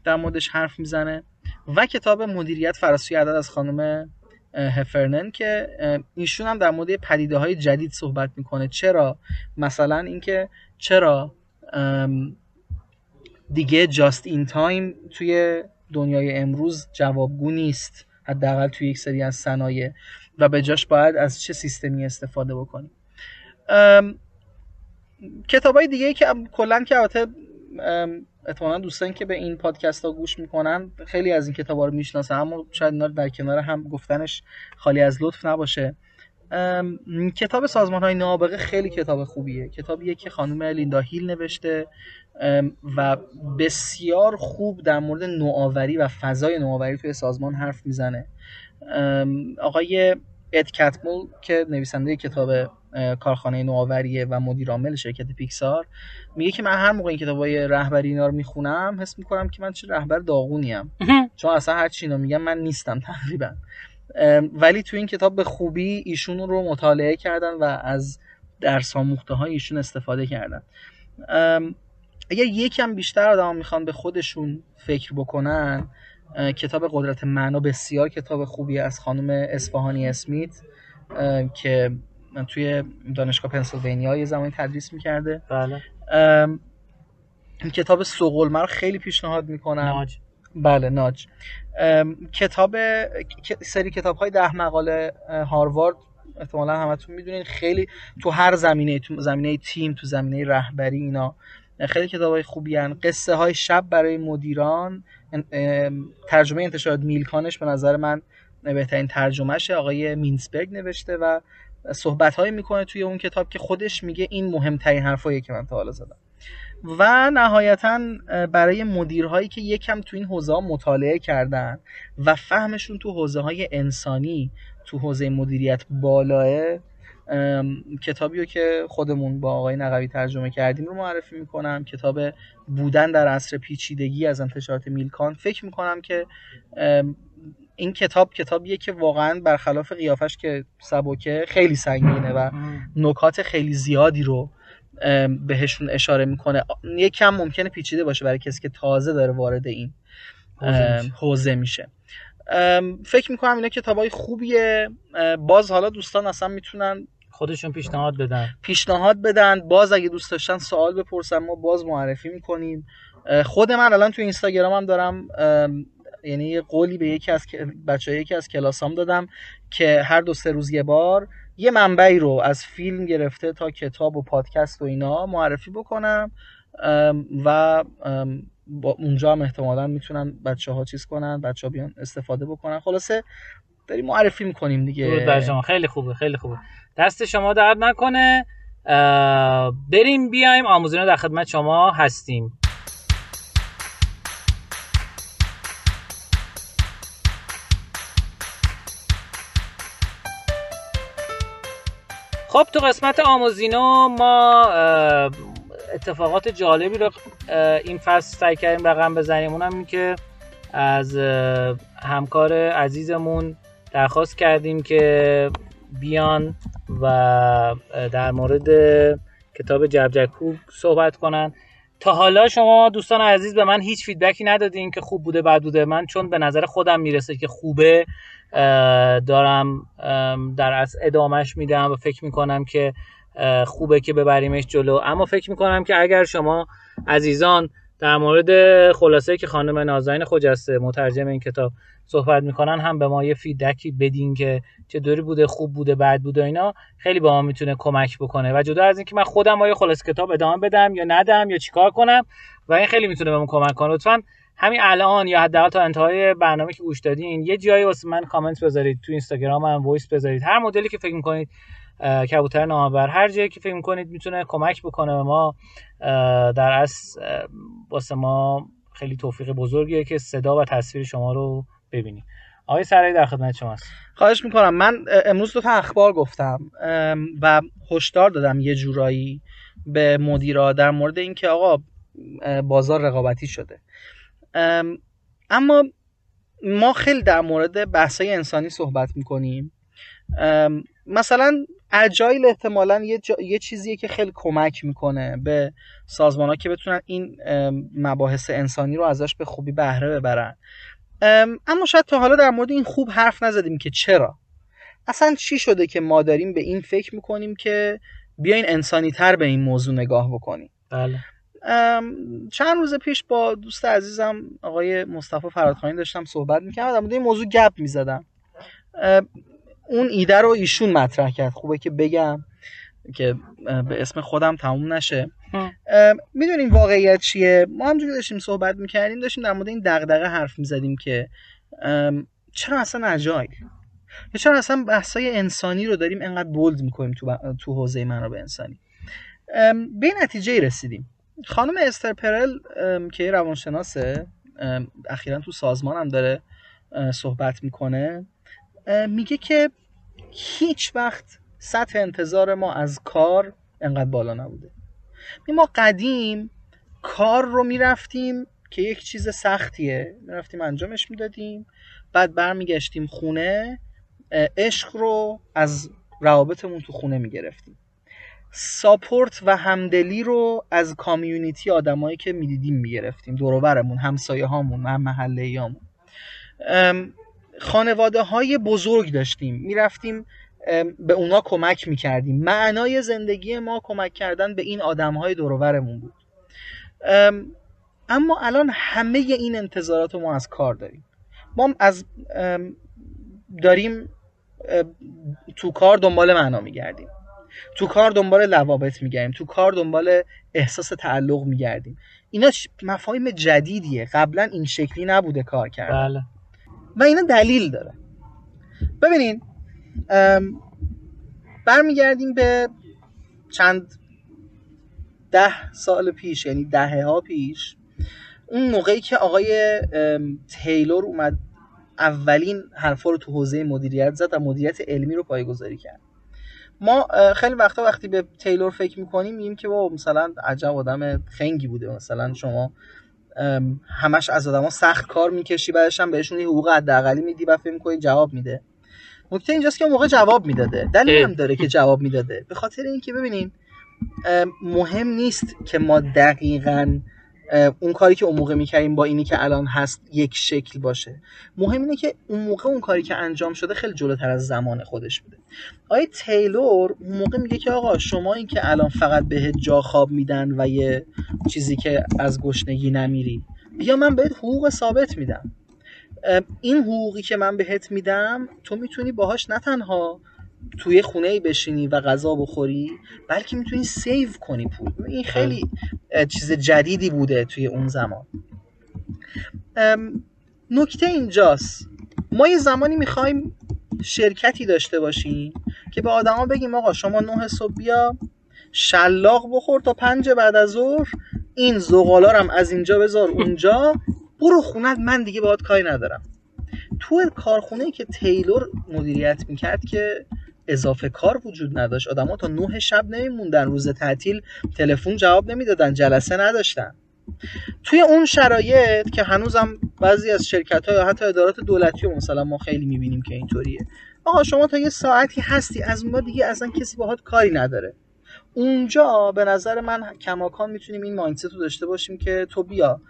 در موردش حرف می‌زنه. و کتاب مدیریت فراسوی عدد از خانم هفرنن که ایشون هم در مورد پدیده های جدید صحبت می‌کنه. چرا؟ مثلا اینکه چرا دیگه جاست این تایم توی دنیای امروز جوابگو نیست حداقل توی یک سری از صنایع و به جاش باید از چه سیستمی استفاده بکنیم. کتاب های دیگه که کلا که احتمالا دوستان که به این پادکست ها گوش می‌کنن خیلی از این کتاب ها رو می‌شناسن اما شاید اینا در کنار هم گفتنش خالی از لطف نباشه. کتاب سازمان های نابغه خیلی کتاب خوبیه. کتابیه که خانم لیندا هیل نوشته و بسیار خوب در مورد نوآوری و فضای نوآوری توی سازمان حرف می‌زنه. آقای اد کتمول که نویسنده کتاب کارخانه نوآوریه و مدیر عامل شرکت پیکسار میگه که من هر موقع این کتابای رهبری اینا رو می‌خونم حس می‌کنم که من چه رهبر داغونیم. چون اصلا هر چی میگم من نیستم تقریبا. ولی تو این کتاب به خوبی ایشون رو مطالعه کردن و از درس آموخته های ایشون استفاده کردن. اگر یکم بیشتر آدم می‌خوان به خودشون فکر بکنن کتاب قدرت معنا بسیار کتاب خوبی از خانم اسفهانی اسمیت که توی دانشگاه پنسیلوانیا یه زمانی تدریس می‌کرده. بله. کتاب سوقلمه رو خیلی پیشنهاد می‌کنم. ناج بله ناج کتاب سری کتاب های ده مقاله هاروارد احتمالا همتون می‌دونین خیلی تو هر زمینه تو زمینه تیم تو زمینه رهبری اینا خیلی کتاب های خوبی هن. قصه های شب برای مدیران ترجمه انتشارات میلکانش به نظر من بهترین ترجمهشه. آقای مینسبرگ نوشته و صحبت هایی می‌کنه توی اون کتاب که خودش میگه این مهمترین حرفایی که من تا حالا زدم. و نهایتا برای مدیرهایی که یکم تو این حوزه مطالعه کردن و فهمشون تو حوزه های انسانی تو حوزه مدیریت بالاه کتابی رو که خودمون با آقای نقوی ترجمه کردیم رو معرفی می‌کنم کتاب بودن در عصر پیچیدگی از انتشارات میلکان. فکر می‌کنم که این کتاب کتابیه که واقعا برخلاف قیافش که سبکه خیلی سنگینه و نکات خیلی زیادی رو بهشون اشاره می‌کنه. یکم ممکنه پیچیده باشه برای کسی که تازه داره وارد این حوزه میشه. فکر می‌کنم اینا کتابای خوبیه. باز حالا دوستان اصلا می‌تونن خودشون پیشنهاد بدن. پیشنهاد بدن. باز اگه دوست داشتن سوال بپرسن ما باز معرفی می‌کنیم. خود من الان تو اینستاگرامم دارم یعنی یه قولی به یکی از بچه یکی از کلاسام دادم که هر دو سه روز یه بار یه منبعی رو از فیلم گرفته تا کتاب و پادکست و اینا معرفی بکنم و با اونجا هم احتمالا می‌تونن بچه ها چیز کنن بچه ها بیان استفاده بکنن. خلاصه داریم معرفی می‌کنیم دیگه. شما. خیلی خوبه خیلی خوبه. دست شما درد نکنه. بریم بیایم. آموزین در خدمت شما هستیم. خب تو قسمت آموزینو ما اتفاقات جالبی رو این فصل سعی کردیم رقم بزنیم. اونم این که از همکار عزیزمون درخواست کردیم که بیان و در مورد کتاب جبجکو صحبت کنن. تا حالا شما دوستان عزیز به من هیچ فیدبکی ندادین که خوب بوده بد بوده. من چون به نظر خودم می‌رسه که خوبه دارم در از ادامش میدم و فکر می‌کنم که خوبه که ببریمش جلو. اما فکر می‌کنم که اگر شما عزیزان در مورد خلاصه که خانم نازنین خجسته مترجم این کتاب صحبت می‌کنن هم به ما یه feedback ی بدین که چطوری بوده خوب بوده بد بوده اینا خیلی به ما می‌تونه کمک بکنه. و جدا از اینکه من خودم آیا خلاصه کتاب ادامه بدم یا ندم یا چیکار کنم و این خیلی می‌تونه بهمون کمک کنه. لطفا همین الان یا حداقل تا انتهای برنامه که گوش دادین یه جایی واسه من کامنت بذارید تو اینستاگرام هم voice بذارید. هر مدلی که فکر می‌کنید کبوتر نامبر هر جایی که فکر می‌کنید می‌تونه کمک بکنه به ما در از واسه ما خیلی توفیق بزرگیه که صدا و تصویر شما رو ببینیم. آقای سرایی در خدمت شماست خواهش می‌کنم. من امروز دو تا اخبار گفتم و هشدار دادم یه جورایی به مدیرا در مورد اینکه آقا بازار رقابتی شده. اما ما خیلی در مورد بحثای انسانی صحبت می‌کنیم. مثلا اجایل احتمالا یه, یه چیزیه که خیلی کمک می‌کنه به سازمان ها که بتونن این مباحث انسانی رو ازش به خوبی بهره ببرن. اما شاید تا حالا در مورد این خوب حرف نزدیم که چرا؟ اصلا چی شده که ما داریم به این فکر می‌کنیم که بیاین انسانی تر به این موضوع نگاه بکنیم؟ بله. چند روز پیش با دوست عزیزم آقای مصطفی فرادخانی داشتم صحبت می‌کردم در مورد این موضوع گپ می‌زدم. اون ایده رو ایشون مطرح کرد. خوبه که بگم که به اسم خودم تموم نشه. می‌دونیم واقعیت چیه. ما همجوری داشتیم صحبت می‌کردیم داشتیم در مورد این دغدغه حرف می‌زدیم که چرا اصلا اجایل؟ یا چرا اصلا بحثای انسانی رو داریم انقدر بولد می‌کنیم تو, تو حوزه منابع انسانی؟ به نتیجه رسیدیم. خانم استر پرل که روانشناسه اخیرا تو سازمان هم داره صحبت می‌کنه میگه که هیچ وقت سطح انتظار ما از کار انقدر بالا نبوده. ما قدیم کار رو می‌رفتیم که یک چیز سختیه. می‌رفتیم انجامش می‌دادیم بعد برمیگشتیم خونه عشق رو از روابطمون تو خونه می‌گرفتیم. ساپورت و همدلی رو از کامیونیتی آدمایی که می‌دیدیم می‌گرفتیم. دوروبرمون همسایه هامون محله هامون خانواده های بزرگ داشتیم. می‌رفتیم به اونا کمک می‌کردیم. معنای زندگی ما کمک کردن به این آدم های دوروبرمون بود اما الان همه این انتظارات رو ما از کار داریم. ما از داریم تو کار دنبال معنا میگردیم. تو کار دنبال لوابط میگردیم تو کار دنبال احساس تعلق میگردیم. اینا مفاهیم جدیدیه. قبلا این شکلی نبوده کار کرد. بله. و اینا دلیل داره. ببینین برمیگردیم به چند ده سال پیش یعنی دهه ها پیش اون موقعی که آقای تیلور اومد اولین حرفا رو تو حوزه مدیریت زد و مدیریت علمی رو پایگذاری کرد. ما خیلی وقتا وقتی به تیلور فکر می‌کنیم میگیم که با مثلا عجب آدم خنگی بوده. مثلا شما همش از آدما سخت کار می‌کشی بعدش هم بهشون یه حقوق حداقلی میدی و فکر می‌کنی جواب میده. نکته اینجاست که اون موقع جواب می‌داده. دلیل هم داره که جواب می‌داده. به خاطر اینکه ببینین مهم نیست که ما دقیقا اون کاری که اون موقع می‌کردیم با اینی که الان هست یک شکل باشه. مهم اینه که اون موقع اون کاری که انجام شده خیلی جلوتر از زمان خودش بوده. آقای تیلور اون موقع میگه که آقا شما این که الان فقط به جا خواب میدن و یه چیزی که از گشنگی نمیری بیا من بهت حقوق ثابت میدم. این حقوقی که من بهت میدم تو می‌تونی باهاش نه تنها توی خونه ای بشینی و غذا بخوری بلکه می‌تونی سیو کنی پول. این خیلی چیز جدیدی بوده توی اون زمان. نکته اینجاست. ما یه زمانی می‌خوایم شرکتی داشته باشیم که به آدما بگیم آقا شما نه صبح بیا شلاق بخور تا پنج بعد از ظهر این زغالارم از اینجا بذار اونجا برو خونت من دیگه باهات کاری ندارم. تو کارخونه که تیلور مدیریت می‌کرد که اضافه کار وجود نداشت. آدما تا نه شب نمیموندن. روز تعطیل تلفن جواب نمی‌دادن. جلسه نداشتن. توی اون شرایط که هنوزم بعضی از شرکت ها یا حتی ادارات دولتی و مثلا ما خیلی می‌بینیم که اینطوریه. آقا شما تا یه ساعتی هستی. از ما دیگه اصلا کسی باهات کاری نداره. اونجا به نظر من کماکان می‌تونیم این مایندست رو داشته باشیم که تو بیا.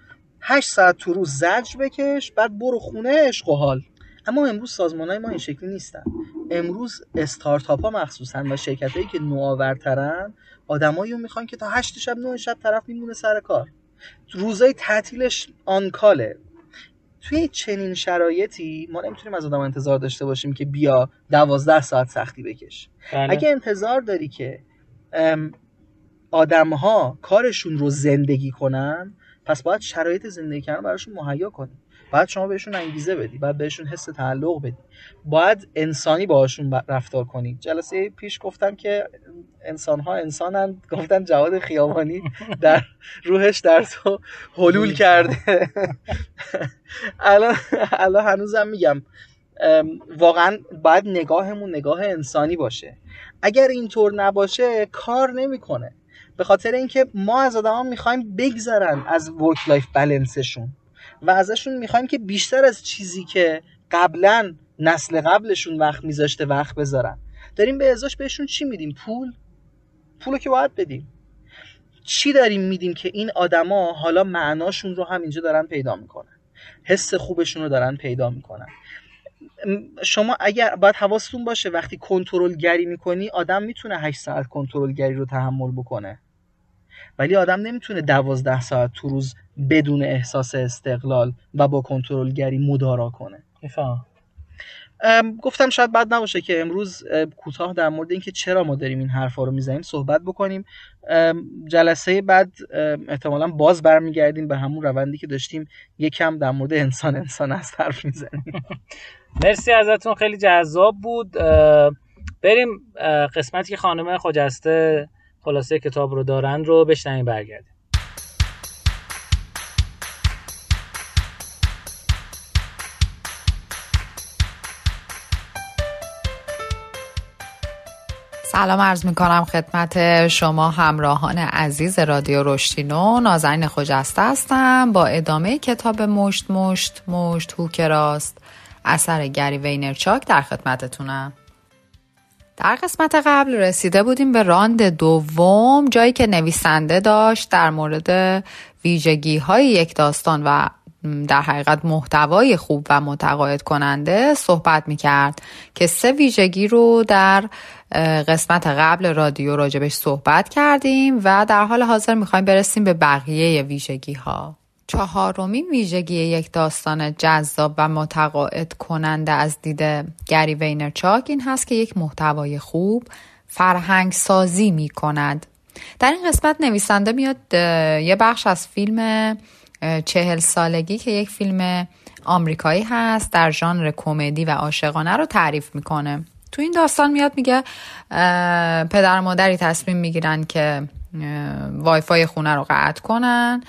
8 ساعت تو روز زجر بکش. بعد برو خونه عشق و حال. اما امروز سازمان های ما این شکلی نیستن. امروز استارتاپ ها مخصوصا و شرکت هایی که نوآورترن آدمایی رو می‌خوان که تا هشت شب نه شب طرف میمونه سر کار. روزای تعطیلش آنکاله توی چنین شرایطی ما نمی‌تونیم از آدم انتظار داشته باشیم که بیا دوازده ساعت سختی بکش. بله. اگه انتظار داری که آدم ها کارشون رو زندگی کنن پس باید شرایط زندگی کردن براشون مهیا کنی. باید شما بهشون انگیزه بدی باید بهشون حس تعلق بدی. باید انسانی باهاشون رفتار کنی. جلسه پیش گفتم که انسان ها انسانن گفتن جواد خیابانی در روحش در تو حلول کرده. الان الان هنوزم میگم واقعا باید نگاهمون نگاه انسانی باشه. اگر اینطور نباشه کار نمی‌کنه. به خاطر اینکه ما از آدما می‌خوایم بگذرن از work life balance شون و ازشون می‌خوایم که بیشتر از چیزی که قبلا نسل قبلشون وقت میذاشته وقت بذارن. داریم به ازاش بهشون چی میدیم؟ پول؟ پولو که باید بدیم. چی داریم میدیم که این آدما حالا معناشون رو هم اینجا دارن پیدا می‌کنن؟ حس خوبشون رو دارن پیدا می‌کنن. شما اگر باید حواستون باشه وقتی کنترل گری می‌کنی آدم می‌تونه 8 ساعت کنترل گری رو تحمل بکنه. ولی آدم نمی‌تونه 12 ساعت تو روز بدون احساس استقلال و با کنترل گری مدارا کنه. میفهم گفتم شاید بد نباشه که امروز کوتاه در مورد اینکه چرا ما داریم این حرفا رو می‌زنیم صحبت بکنیم. جلسه بعد احتمالا باز برمیگردیم به همون روندی که داشتیم یکم در مورد انسان انسان از حرف می‌زنیم. مرسی ازتون خیلی جذاب بود. بریم قسمتی که خانم خجسته خلاصه کتاب رو دارن رو بشنویم برگردیم. سلام عرض می کنم خدمت شما همراهان عزیز رادیو رشتینو نازنین خجسته هستم. با ادامه کتاب مشت مشت مشت هوک راست اثر گری واینرچاک در خدمتتونم. در قسمت قبل رسیده بودیم به راند دوم جایی که نویسنده داشت در مورد ویژگی های یک داستان و در حقیقت محتوای خوب و متقاعد کننده صحبت می کرد که سه ویژگی رو در قسمت قبل رادیو راجبش صحبت کردیم و در حال حاضر می‌خوایم برسیم به بقیه ویژگی ها چهارمین ویژگی یک داستان جذاب و متقاعد کننده از دید گری وینرچاک این هست که یک محتوای خوب فرهنگ سازی می کند در این قسمت نویسنده میاد یه بخش از فیلم چهل سالگی که یک فیلم آمریکایی هست در ژانر کمدی و عاشقانه رو تعریف می‌کنه. تو این داستان میاد میگه پدر و مادری تصمیم می‌گیرن که وایفای خونه رو قطع کنن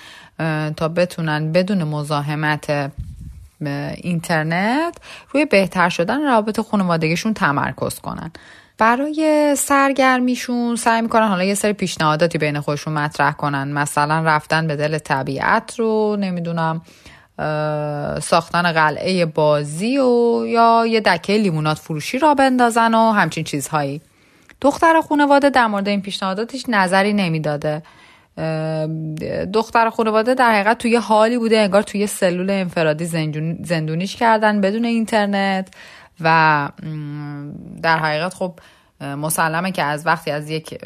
تا بتونن بدون مزاحمت اینترنت روی بهتر شدن روابط خانوادگیشون تمرکز کنن. برای سرگرمیشون سعی می‌کنن حالا یه سری پیشنهاداتی بین خودشون مطرح کنن. مثلا رفتن به دل طبیعت رو نمی‌دونم ساختن قلعه بازی و یا یه دکه لیمونات فروشی را بندازن و همچین چیزهایی. دختر خانواده در مورد این پیشنهاداتش نظری نمی‌داده. دختر خانواده در حقیقت توی حالی بوده انگار توی سلول انفرادی زندونیش کردن بدون اینترنت. و در حقیقت خب مسلمه که از وقتی از یک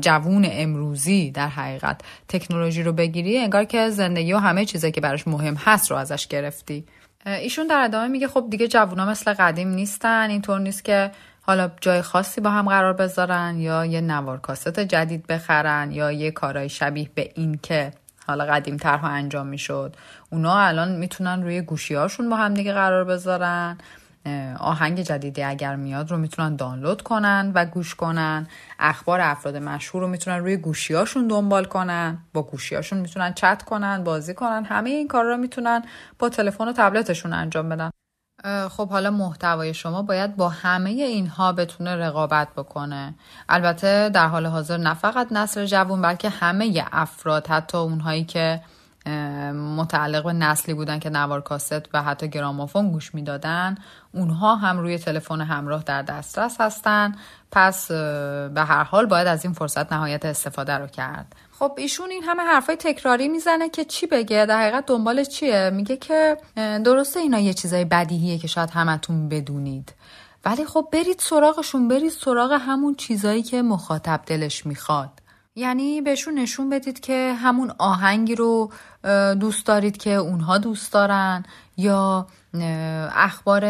جوون امروزی در حقیقت تکنولوژی رو بگیری انگار که زندگی و همه چیزایی که براش مهم هست رو ازش گرفتی. ایشون در ادامه میگه خب دیگه جوونا مثل قدیم نیستن اینطور نیست که حالا جای خاصی با هم قرار بذارن یا یه نوار کاست جدید بخرن یا یه کارای شبیه به این که حالا قدیم ترها انجام می‌شد. اونا الان می‌تونن روی گوشی هاشون با هم دیگه قرار بذارن. آهنگ جدیدی اگر میاد رو می‌تونن دانلود کنن و گوش کنن. اخبار افراد مشهور رو می‌تونن روی گوشیاشون دنبال کنن با گوشیاشون می‌تونن چت کنن بازی کنن همه این کار رو می‌تونن با تلفن و تبلتشون انجام بدن. خب حالا محتوای شما باید با همه اینها بتونه رقابت بکنه. البته در حال حاضر نه فقط نسل جوون بلکه همه افراد حتی اونهایی که متعلق به نسلی بودن که نوار کاست و حتی گرامافون گوش می‌دادن. اونها هم روی تلفن همراه در دسترس هستن. پس به هر حال باید از این فرصت نهایت استفاده رو کرد. خب ایشون این همه حرفای تکراری می‌زنه که چی بگه؟ در حقیقت دنبالش چیه؟ میگه که درسته اینا یه چیزای بدیهیه که شاید همتون بدونید. ولی خب برید سراغشون برید سراغ همون چیزایی که مخاطب دلش می‌خواد. یعنی بهشون نشون بدید که همون آهنگی رو دوست دارید که اونها دوست دارن یا اخبار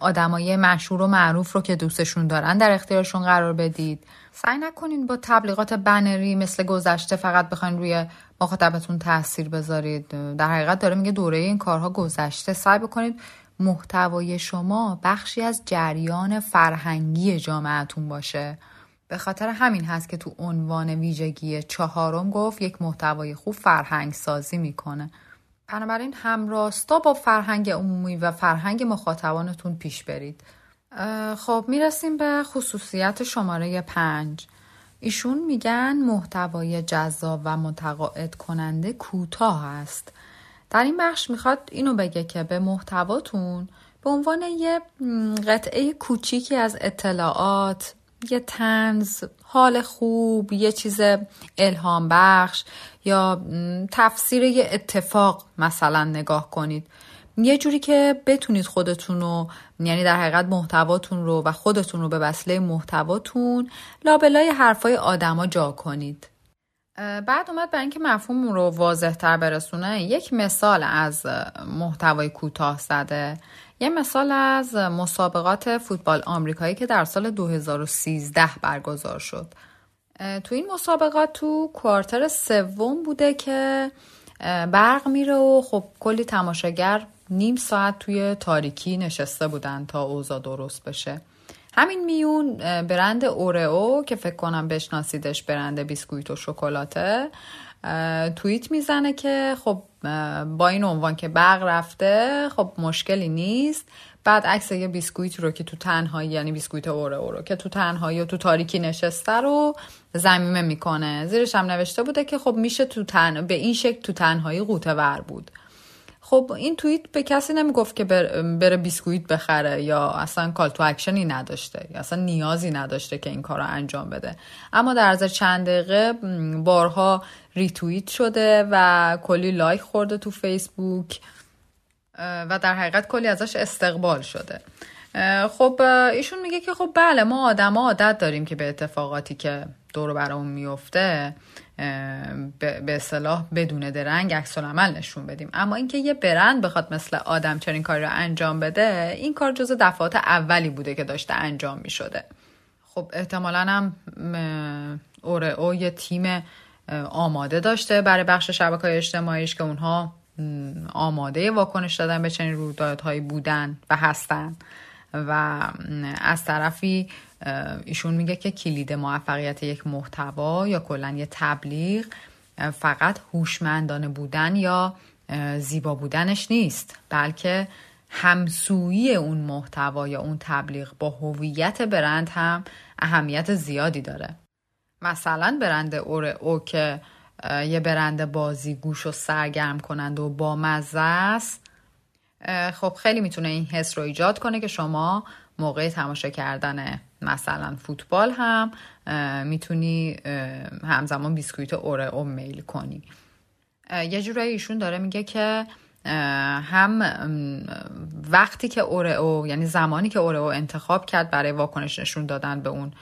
آدمای مشهور و معروف رو که دوستشون دارن در اختیارشون قرار بدید. سعی نکنین با تبلیغات بنری مثل گذشته فقط بخواین روی مخاطبتون تاثیر بذارید. در حقیقت داره میگه دوره این کارها گذشته. سعی بکنید محتوای شما بخشی از جریان فرهنگی جامعتون باشه. به خاطر همین هست که تو عنوان ویژگی چهارم گفت یک محتوای خوب فرهنگ سازی می‌کنه. بنابراین همراستا با فرهنگ عمومی و فرهنگ مخاطبانتون پیش برید. خب می‌رسیم به خصوصیت شماره پنج. ایشون میگن محتوای جذاب و متقاعد کننده کوتاه است. در این بخش می‌خواد اینو بگه که به محتواتون به عنوان یه قطعه کوچیکی از اطلاعات یه تنز حال خوب یه چیز الهام بخش یا تفسیر یه اتفاق مثلا نگاه کنید. یه جوری که بتونید خودتون رو یعنی در حقیقت محتواتون رو و خودتون رو به وسیله محتواتون لابلای حرفای آدما جا کنید. بعد اومد برای اینکه مفهوم رو واضح تر برسونه یک مثال از محتوای کوتاه زده. یه مثال از مسابقات فوتبال آمریکایی که در سال 2013 برگزار شد. تو این مسابقات تو quarter سوم بوده که برق میره و خب کلی تماشاگر نیم ساعت توی تاریکی نشسته بودن تا اوضاع درست بشه. همین میون برند اورئو که فکر کنم بشناسیدش برند بیسکویت و شکلاته توییت می‌زنه که خب با این عنوان که برق رفته خب مشکلی نیست. بعد عکس یه بیسکویت رو که تو تنهایی یعنی بیسکویت اورئو رو که تو تنهایی و تو تاریکی نشسته رو ضمیمه می‌کنه. زیرش هم نوشته بوده که خب میشه تو تن... به این شکل تو تنهایی غوطه ور بود. خب این توییت به کسی نمی‌گفت که بره بیسکویت بخره یا اصلا call to action ی نداشته یا اصلا نیازی نداشته که این کار رو انجام بده. اما در عرض چند دقیقه بارها ریتوییت شده و کلی لایک خورده تو فیسبوک و در حقیقت کلی ازش استقبال شده. خب ایشون میگه که خب بله ما آدما عادت داریم که به اتفاقاتی که دور برامون میفته به اصطلاح بدون درنگ عکس عمل نشون بدیم. اما اینکه یه برند بخواد مثل آدم چنین کاری رو انجام بده این کار جز دفعات اولی بوده که داشته انجام می شده خب احتمالا هم او یه تیم آماده داشته برای بخش شبکه های اجتماعیش که اونها آماده واکنش دادن به چنین رویدادهایی بودن و هستن. و از طرفی ایشون میگه که کلید موفقیت یک محتوا یا کلا یه تبلیغ فقط هوشمندانه بودن یا زیبا بودنش نیست بلکه همسویی اون محتوا یا اون تبلیغ با هویت برند هم اهمیت زیادی داره. مثلا برند اور او که یه برند بازی گوش و سرگرم کنند و با مزه است. خب خیلی می‌تونه این حس رو ایجاد کنه که شما موقع تماشا کردن مثلا فوتبال هم می‌تونی همزمان بیسکویت او میل کنی. یه جورایی ایشون داره میگه که هم وقتی که او یعنی زمانی که او انتخاب کرد برای واکنش نشون دادن به اون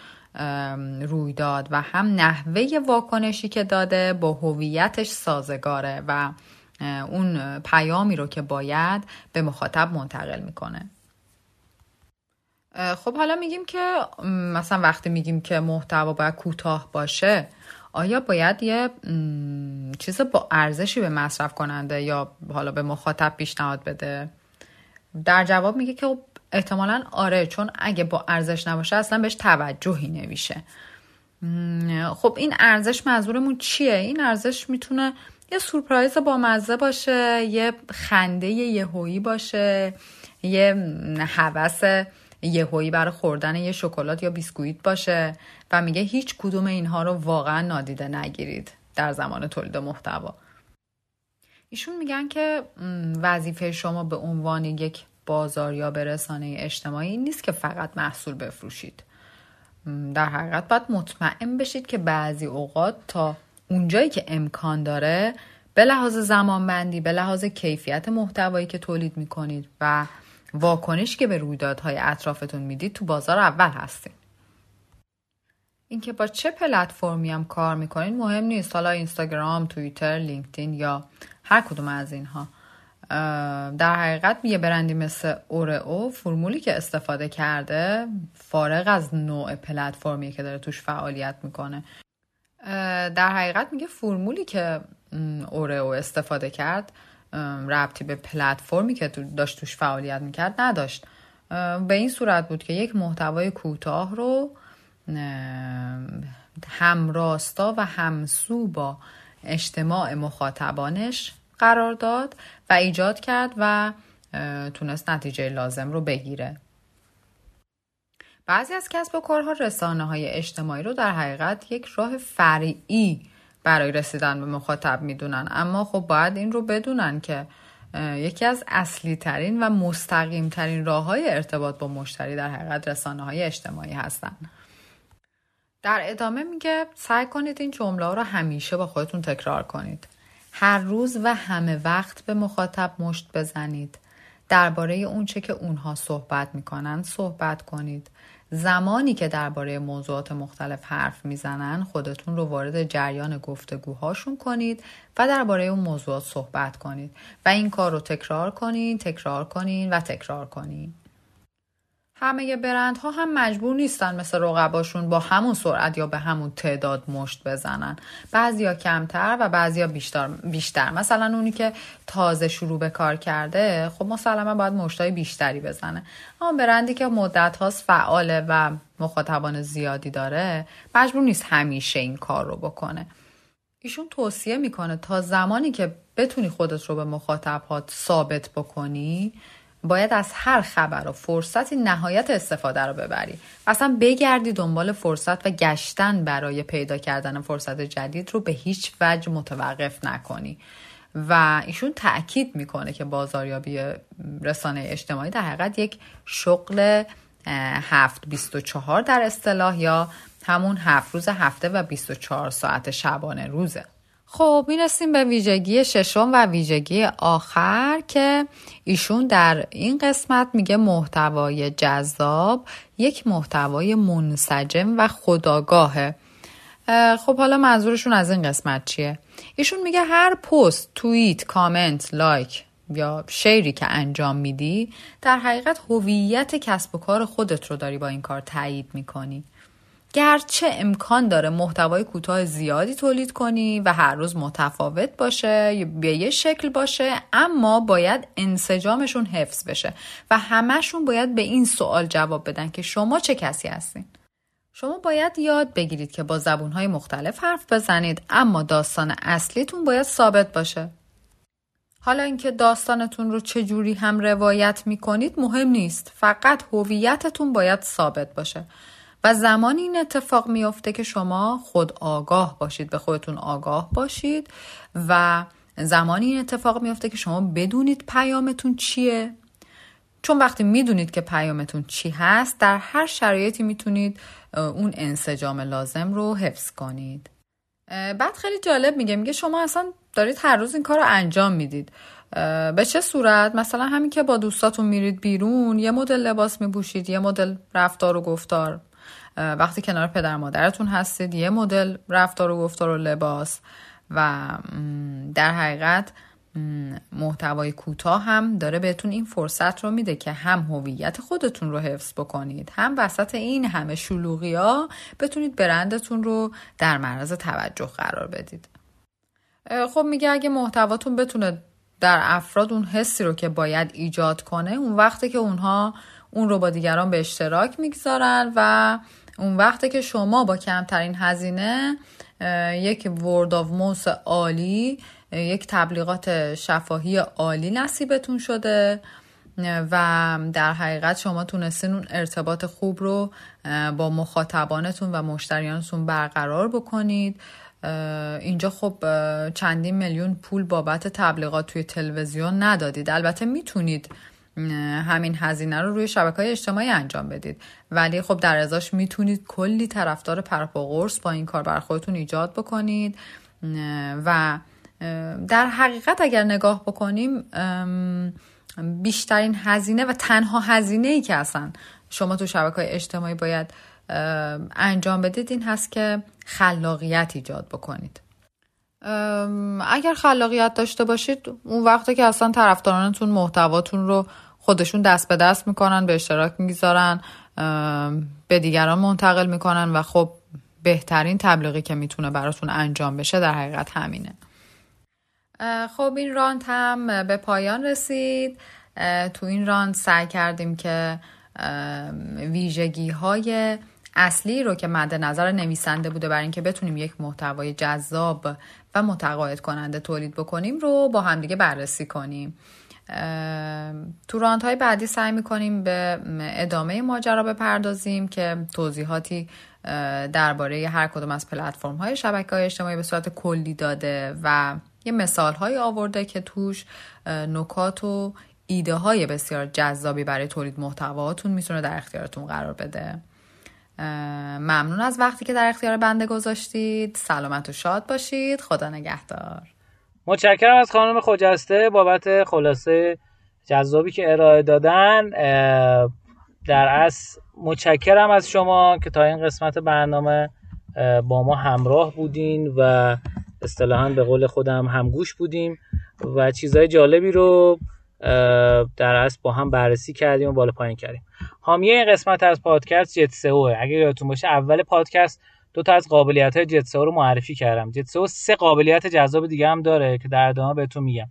رویداد و هم نحوه واکنشی که داده با هویتش سازگاره و اون پیامی رو که باید به مخاطب منتقل می‌کنه. خب حالا میگیم که مثلا وقتی میگیم که محتوا باید کوتاه باشه آیا باید یه چیز با ارزشی به مصرف کننده یا حالا به مخاطب پیشنهاد بده؟ در جواب میگه که خب احتمالا آره چون اگه با ارزش نباشه اصلا بهش توجهی نمیشه. خب این ارزش منظورمون چیه؟ این ارزش می‌تونه یه سورپرایز با مزه باشه یه خنده یهویی باشه یه هوس یهویی برای خوردن یه شکلات یا بیسکویت باشه و میگه هیچ کدوم اینها رو واقعا نادیده نگیرید در زمان تولید محتوا. ایشون میگن که وظیفه شما به عنوان یک بازار یا به اجتماعی نیست که فقط محصول بفروشید. در حقیقت باید مطمئن بشید که بعضی اوقات تا اونجایی که امکان داره به لحاظ زمانبندی به لحاظ کیفیت محتوایی که تولید می‌کنید و واکنش که به رویدادهای اطرافتون می‌دید تو بازار اول هستین. اینکه با چه پلتفرمی هم کار می‌کنین مهم نیست. حالا اینستاگرام، توییتر، لینکدین یا هر کدوم از اینها. در حقیقت یه برندی مثل او فرمولی که استفاده کرده فارغ از نوع پلتفرمی که داره توش فعالیت می‌کنه. در حقیقت میگه فرمولی که اورئو استفاده کرد ربطی به پلتفرمی که داشت توش فعالیت می‌کرد نداشت. به این صورت بود که یک محتوای کوتاه رو همراستا و همسو با اجتماع مخاطبانش قرار داد و ایجاد کرد و تونست نتیجه لازم رو بگیره. بعضی از کسب و کارها رسانه های اجتماعی رو در حقیقت یک راه فرعی برای رسیدن به مخاطب می‌دونن. اما خب باید این رو بدونن که یکی از اصلی ترین و مستقیم ترین راه های ارتباط با مشتری در حقیقت رسانه های اجتماعی هستن. در ادامه میگه سعی کنید این جمله رو همیشه با خودتون تکرار کنید. هر روز و همه وقت به مخاطب مشت بزنید. درباره اونچه که اونها صحبت می‌کنن صحبت کنید. زمانی که درباره موضوعات مختلف حرف می‌زنن خودتون رو وارد جریان گفتگوهاشون کنید و درباره اون موضوعات صحبت کنید. و این کار رو تکرار کنید تکرار کنید و تکرار کنید همه برندها هم مجبور نیستن مثل رقباشون با همون سرعت یا به همون تعداد مشت بزنن. بعضیا کمتر و بعضیا بیشتر بیشتر. مثلا اونی که تازه شروع به کار کرده خب مسلما باید مشتای بیشتری بزنه. اما برندی که مدت هاست فعاله و مخاطبان زیادی داره مجبور نیست همیشه این کار رو بکنه. ایشون توصیه می‌کنه تا زمانی که بتونی خودت رو به مخاطب ثابت بکنی باید از هر خبر و فرصتی نهایت استفاده رو ببری. اصلا بگردی دنبال فرصت و گشتن برای پیدا کردن فرصت جدید رو به هیچ وجه متوقف نکنی. و ایشون تاکید می‌کنه که بازاریابی رسانه اجتماعی در حقیقت یک شغل هفت بیست و چهار در اصطلاح یا همون هفت روز هفته و 24 ساعت شبانه روزه. خب می‌رسیم به ویژگی ششم و ویژگی آخر که ایشون در این قسمت میگه محتوای جذاب یک محتوای منسجم و خداگاهه. خب حالا منظورشون از این قسمت چیه؟ ایشون میگه هر پست توییت کامنت لایک یا شیری که انجام میدی در حقیقت هویت کسب و کار خودت رو داری با این کار تایید می‌کنی. گرچه امکان داره محتوای کوتاه زیادی تولید کنی و هر روز متفاوت باشه به یه شکل باشه اما باید انسجامشون حفظ بشه و همهشون باید به این سوال جواب بدن که شما چه کسی هستین. شما باید یاد بگیرید که با زبونهای مختلف حرف بزنید اما داستان اصلیتون باید ثابت باشه. حالا اینکه داستانتون رو چه جوری هم روایت می‌کنید مهم نیست فقط هویتتون باید ثابت باشه. و زمانی این اتفاق میافته که شما خود آگاه باشید به خودتون آگاه باشید و زمانی این اتفاق میافته که شما بدونید پیامتون چیه. چون وقتی می‌دونید که پیامتون چی هست در هر شرایطی می‌تونید اون انسجام لازم رو حفظ کنید. بعد خیلی جالب میگه میگه شما اصلا دارید هر روز این کار رو انجام می‌دید. به چه صورت؟ مثلا همین که با دوستاتون میرید بیرون یه مدل لباس میبوشید یه مدل رفتار و گفتار. وقتی کنار پدر مادرتون هستید یه مدل رفتار و گفتار و لباس و در حقیقت محتوای کوتاه هم داره بهتون این فرصت رو میده که هم هویت خودتون رو حفظ بکنید هم وسط این همه شلوغی ها بتونید برندتون رو در معرض توجه قرار بدید. خب میگه اگه محتواتون بتونه در افراد اون حسی رو که باید ایجاد کنه اون وقتی که اونها اون رو با دیگران به اشتراک می‌گذارن و اون وقتی که شما با کمترین هزینه یک ورد آف موس عالی یک تبلیغات شفاهی عالی نصیبتون شده و در حقیقت شما تونستین اون ارتباط خوب رو با مخاطبانتون و مشتریانتون برقرار بکنید. اینجا خب چندین میلیون پول بابت تبلیغات توی تلویزیون ندادید. البته می‌تونید همین هزینه رو روی شبکه های اجتماعی انجام بدید. ولی خب در ازاش می‌تونید کلی طرفدار پرپا قرص با این کار بر خودتون ایجاد بکنید. و در حقیقت اگر نگاه بکنیم بیشترین هزینه و تنها هزینه ای که اصلا شما تو شبکه های اجتماعی باید انجام بدید این هست که خلاقیت ایجاد بکنید. اگر خلاقیت داشته باشید اون وقتی که اصلا طرفدارانتون محتواتون رو خودشون دست به دست می‌کنن به اشتراک می‌گذارن به دیگران منتقل می‌کنن و خب بهترین تبلیغی که می‌تونه براتون انجام بشه در حقیقت همینه. خب این رانت هم به پایان رسید. تو این رانت سعی کردیم که ویژگی های اصلی رو که مد نظر نویسنده بوده برای اینکه بتونیم یک محتوای جذاب و متقاعد کننده تولید بکنیم رو با همدیگه بررسی کنیم. تو رانت های بعدی سعی می‌کنیم به ادامه ماجرا بپردازیم که توضیحاتی درباره هر کدوم از پلتفرم های شبکه های اجتماعی به صورت کلی داده و یه مثال های آورده که توش نکات و ایده های بسیار جذابی برای تولید محتواتون می‌تونه در اختیارتون قرار بده. ممنون از وقتی که در اختیار بنده گذاشتید. سلامت و شاد باشید. خدا نگهدار. متشکرم از خانم خجسته. بابت خلاصه جذابی که ارائه دادن در اصل متشکرم از شما که تا این قسمت برنامه با ما همراه بودین و اصطلاحا به قول خودم همگوش بودیم و چیزهای جالبی رو در اصل با هم بررسی کردیم و بالا پایین کردیم. حامی این قسمت از پادکست جت سئو اگه یادتون باشه اول پادکست دو تا از قابلیت های جت رو معرفی کردم. جت سه قابلیت جذاب دیگه هم داره که در ادامه بهتون میگم.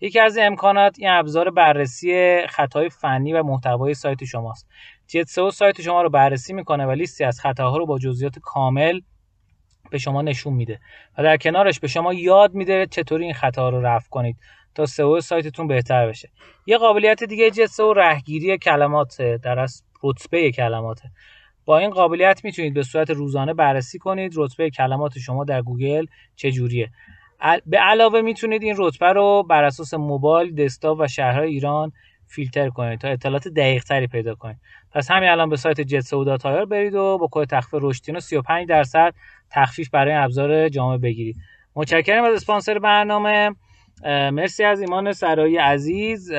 یکی از امکانات این ابزار بررسی خطای فنی و محتوای سایت شماست. جت سایت شما رو بررسی می‌کنه و لیستی از خطاها رو با جزئیات کامل به شما نشون میده و در کنارش به شما یاد میده چطوری این خطا رو رفع کنید. تا سئو سایتتون بهتر بشه. یه قابلیت دیگه جت سئو رهگیری کلمات در از رتبه کلماته. با این قابلیت می‌تونید به صورت روزانه بررسی کنید رتبه کلمات شما در گوگل چجوریه. به علاوه می‌تونید این رتبه رو بر اساس موبایل، دسکتاپ و شهرهای ایران فیلتر کنید تا اطلاعات دقیق تری پیدا کنید. پس همین الان به سایت تایر برید و با کد تخفیف رشتینو 35 درصد تخفیف برای ابزار جامعه بگیرید. متشکرم از اسپانسر برنامه. مرسی از ایمان سرایی عزیز.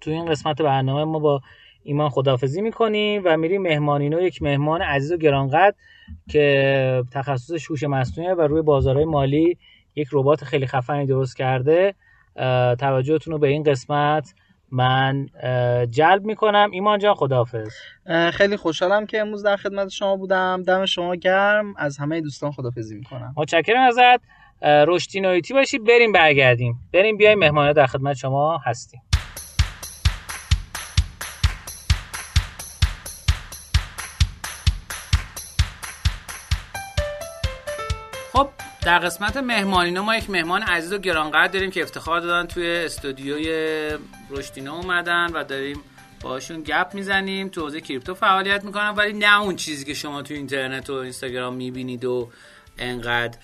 تو این قسمت برنامه ما با ایمان خدافزی می‌کنیم و میریم مهمانینو یک مهمان عزیز و گرانقدر که تخصص هوش مصنوعی و روی بازارهای مالی یک ربات خیلی خفنی درست کرده. توجهتون رو به این قسمت من جلب می‌کنم. ایمان جان خداحافظ. خیلی خوشحالم که امروز در خدمت شما بودم. دم شما گرم. از همه دوستان خدافزی می‌کنم. متشکرم ازت. رشدی نویتی باشی بریم برگردیم. بریم بیایم مهمانه در خدمت شما هستیم. خب در قسمت مهمانینا ما یک مهمان عزیز و گرانقدر داریم که افتخار دادن توی استودیوی رشدینو اومدن و داریم باشون گپ می‌زنیم تو حوزه کریپتو فعالیت می‌کنن ولی نه اون چیزی که شما تو اینترنت و اینستاگرام می‌بینید و انقدر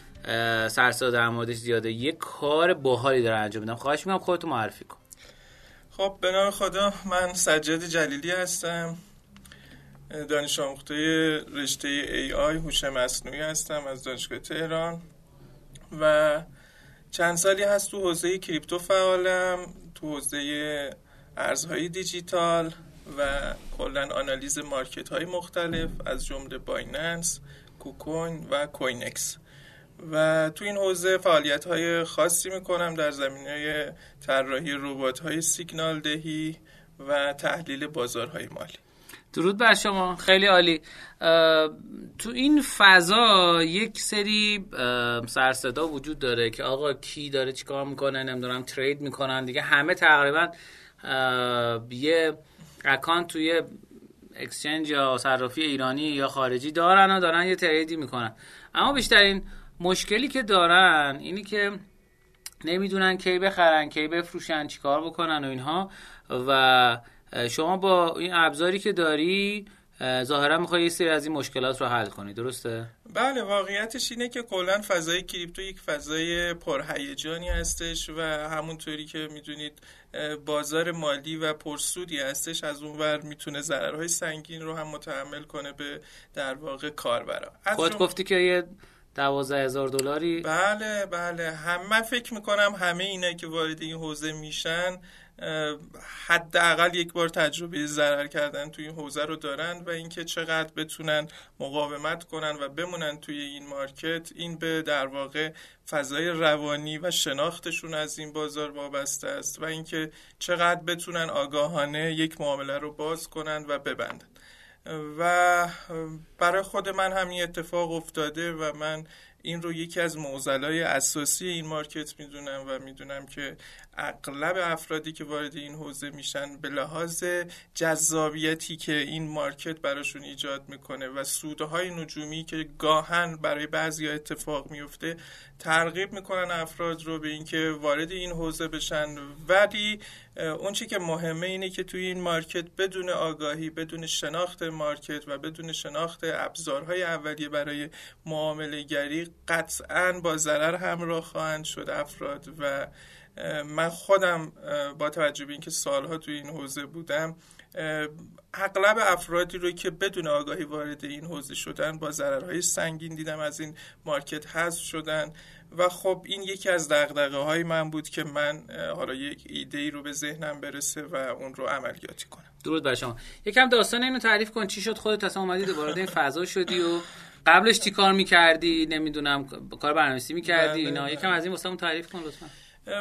سرسا در موردش زیاده. یه کار باحالی داره انجام میدن. خواهش می‌کنم خودتو معرفی کن. خب به نام خدا من سجاد جلیلی هستم. دانش آموخته رشته AI هوش مصنوعی هستم از دانشگاه تهران. و چند سالی هست تو حوزه کریپتو فعالم تو حوزه ارزهای دیجیتال و کلا آنالیز market های مختلف از جمله بایننس، کوکوین و کوینکس. و تو این حوزه فعالیت های خاصی می‌کنم در زمینه طراحی ربات های سیگنال دهی و تحلیل بازارهای مالی. درود بر شما. خیلی عالی. تو این فضا یک سری سرصدا وجود داره که آقا کی داره چیکار می‌کنه نمی‌دونم ترید می‌کنن دیگه. همه تقریبا یه اکانت توی اکسچنج یا صرافی ایرانی یا خارجی دارن و دارن یه تریدی می‌کنن. اما بیشترین مشکلی که دارن اینی که نمی‌دونن کی بخرن کی بفروشن چیکار بکنن و اینها. و شما با این ابزاری که داری ظاهرا می‌خوای یه سری از این مشکلات رو حل کنی. درسته؟ بله واقعیتش اینه که کلا فضای کریپتو یک فضای پرهیجانی هستش و همونطوری که می‌دونید بازار مالی و پرسودی هستش. از اون ور می‌تونه ضررهای سنگین رو هم متحمل کنه به در واقع کاربرا. خود گفتی که یه دوازده هزار دلاری؟ بله بله. هم من فکر می‌کنم همه اینا که وارد این حوزه میشن حداقل یک بار تجربه ضرر کردن توی این حوزه رو دارن و اینکه چقدر بتونن مقاومت کنن و بمونن توی این مارکت این به در واقع فضای روانی و شناختشون از این بازار وابسته است و اینکه چقدر بتونن آگاهانه یک معامله رو باز کنن و ببندن. و برای خود من همین اتفاق افتاده و من این رو یکی از معضلای اساسی این مارکت می‌دونم و می‌دونم که اغلب افرادی که وارد این حوزه میشن به لحاظ جذابیتی که این مارکت براشون ایجاد می‌کنه و سودهای نجومی که گاهن برای بعضی اتفاق میفته ترغیب می‌کنن افراد رو به اینکه وارد این حوزه بشن. ولی اون چی که مهمه اینه که توی این مارکت بدون آگاهی بدون شناخت مارکت و بدون شناخت ابزارهای اولیه برای معامله گری قطعا با ضرر همراه خواهند شد افراد و من خودم با توجه به اینکه سالها توی این حوزه بودم اغلب افرادی رو که بدون آگاهی وارد این حوزه شدن با ضررهای سنگین دیدم از این مارکت حذف شدن. و خب این یکی از دقدقه های من بود که من حالا یک ایده ای رو به ذهنم برسه و اون رو عملیاتی کنم. درود بر شما. یکم داستان اینو تعریف کن. چی شد؟ خودت اصلا اومدی وارد این فضا شدی و قبلش چی کار می‌کردی؟ نمی‌دونم کار برنامه‌نویسی می‌کردی؟ بله، اینا. یکم از این واسه تعریف کن لطفا.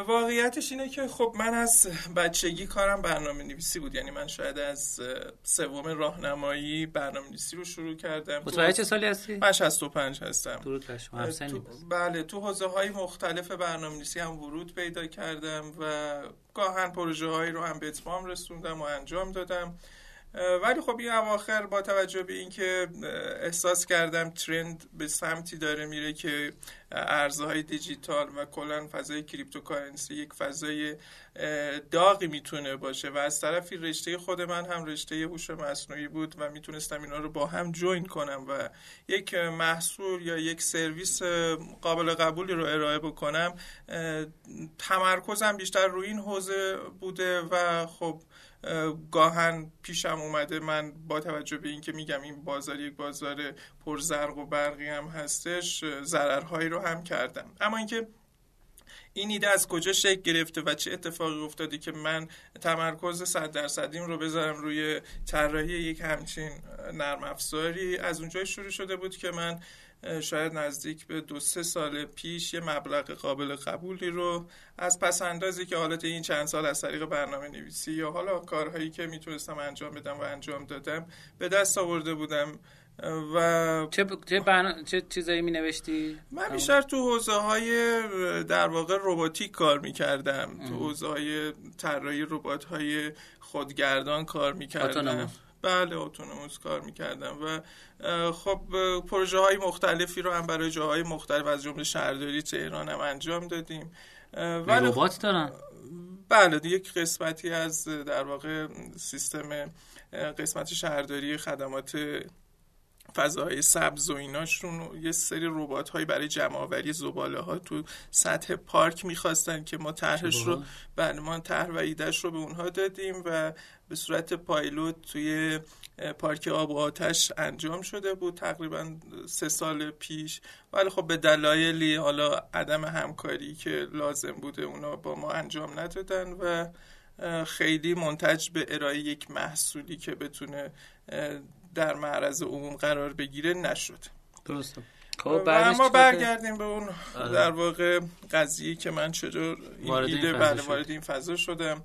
واقعیتش اینه که خب من از بچگی کارم برنامه نویسی بود. یعنی من شاید از سوم راهنمایی برنامه نویسی رو شروع کردم. متولد چه سالی هستی؟ من 65 هستم. درود تو... بله تو حوزه های مختلف برنامه نویسی هم ورود پیدا کردم و گاهاً پروژه هایی رو هم به اتمام رسوندم و انجام دادم. ولی خب این اواخر با توجه به اینکه احساس کردم trend به سمتی داره میره که ارزهای دیجیتال و کلا فضای cryptocurrency یک فضای داغی می‌تونه باشه و از طرفی رشته خود من هم رشته هوش مصنوعی بود و می‌تونستم اینا رو با هم join کنم و یک محصول یا یک سرویس قابل قبولی رو ارائه بکنم تمرکزم بیشتر روی این حوزه بوده و خب گاهن پیشم اومده من با توجه به اینکه میگم این بازار یک بازار پرزرق و برقی هم هستش ضررهایی رو هم کردم. اما اینکه این ایده از کجا شکل گرفته و چه اتفاقی افتاده که من تمرکز صد درصدیم رو بذارم روی طراحی یک همچین نرم افزاری از اونجای شروع شده بود که من شاید نزدیک به دو سه سال پیش یه مبلغ قابل قبولی رو از پس اندازی که حالت این چند سال از طریق برنامه نویسی یا حالا کارهایی که می‌تونستم انجام بدم و انجام دادم به دست آورده بودم. و چه چه, برنا... چه چیزایی می نوشتی؟ من بیشتر تو حوزه های در واقع روباتیک کار می کردم تو حوزه های طراحی ربات های خودگردان کار می کردم بله اتونوموس کار می‌کردم و خب پروژه های مختلفی رو هم برای جاهای مختلف از جمله شهرداری تهران هم انجام دادیم. ولی ربات دارن؟ بله یک قسمتی از در واقع سیستم قسمت شهرداری خدمات فضاهای سبز و ایناشون یه سری ربات هایی برای جمع آوری زباله ها تو سطح پارک می‌خواستن که ما طرحش رو بله ما طرح و ایدهش رو به اونها دادیم و به صورت پایلوت توی پارک آب و آتش انجام شده بود. تقریبا سه سال پیش. ولی خب به دلایلی حالا عدم همکاری که لازم بوده اونا با ما انجام ندادن و خیلی منتج به ارائه یک محصولی که بتونه در معرض عموم قرار بگیره نشد. درسته. خب اما برگردیم به اون آره. در واقع قضیه که من چطور این ایده بله وارد این فضا شدم.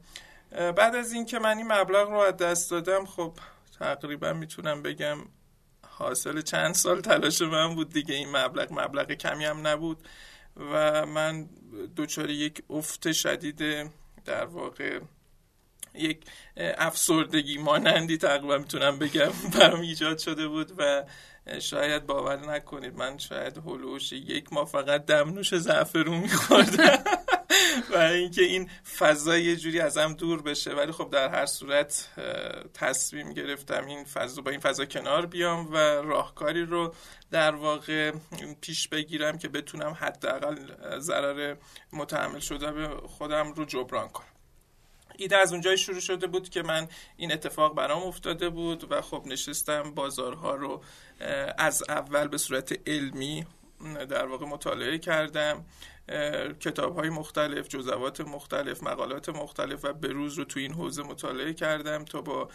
بعد از اینکه من این مبلغ رو از دست دادم خب تقریبا می‌تونم بگم حاصل چند سال تلاش من بود دیگه این مبلغ. مبلغ کمی هم نبود و من دچار یک افت شدید در واقع یک افسردگی مانندی تقریبا می‌تونم بگم برام ایجاد شده بود و شاید باور نکنید من شاید هلوش یک ماه فقط دمنوش زعفرون میخوردم. و اینکه این فضا یه جوری ازم دور بشه. ولی خب در هر صورت تصمیم گرفتم این فضا با این فضا کنار بیام و راهکاری رو در واقع پیش بگیرم که بتونم حداقل ضرر متحمل شده به خودم رو جبران کنم. ایده از اونجای شروع شده بود که من این اتفاق برام افتاده بود و خب نشستم بازارها رو از اول به صورت علمی در واقع مطالعه کردم کتاب های مختلف جزوات مختلف مقالات مختلف و بروز رو تو این حوزه مطالعه کردم تا با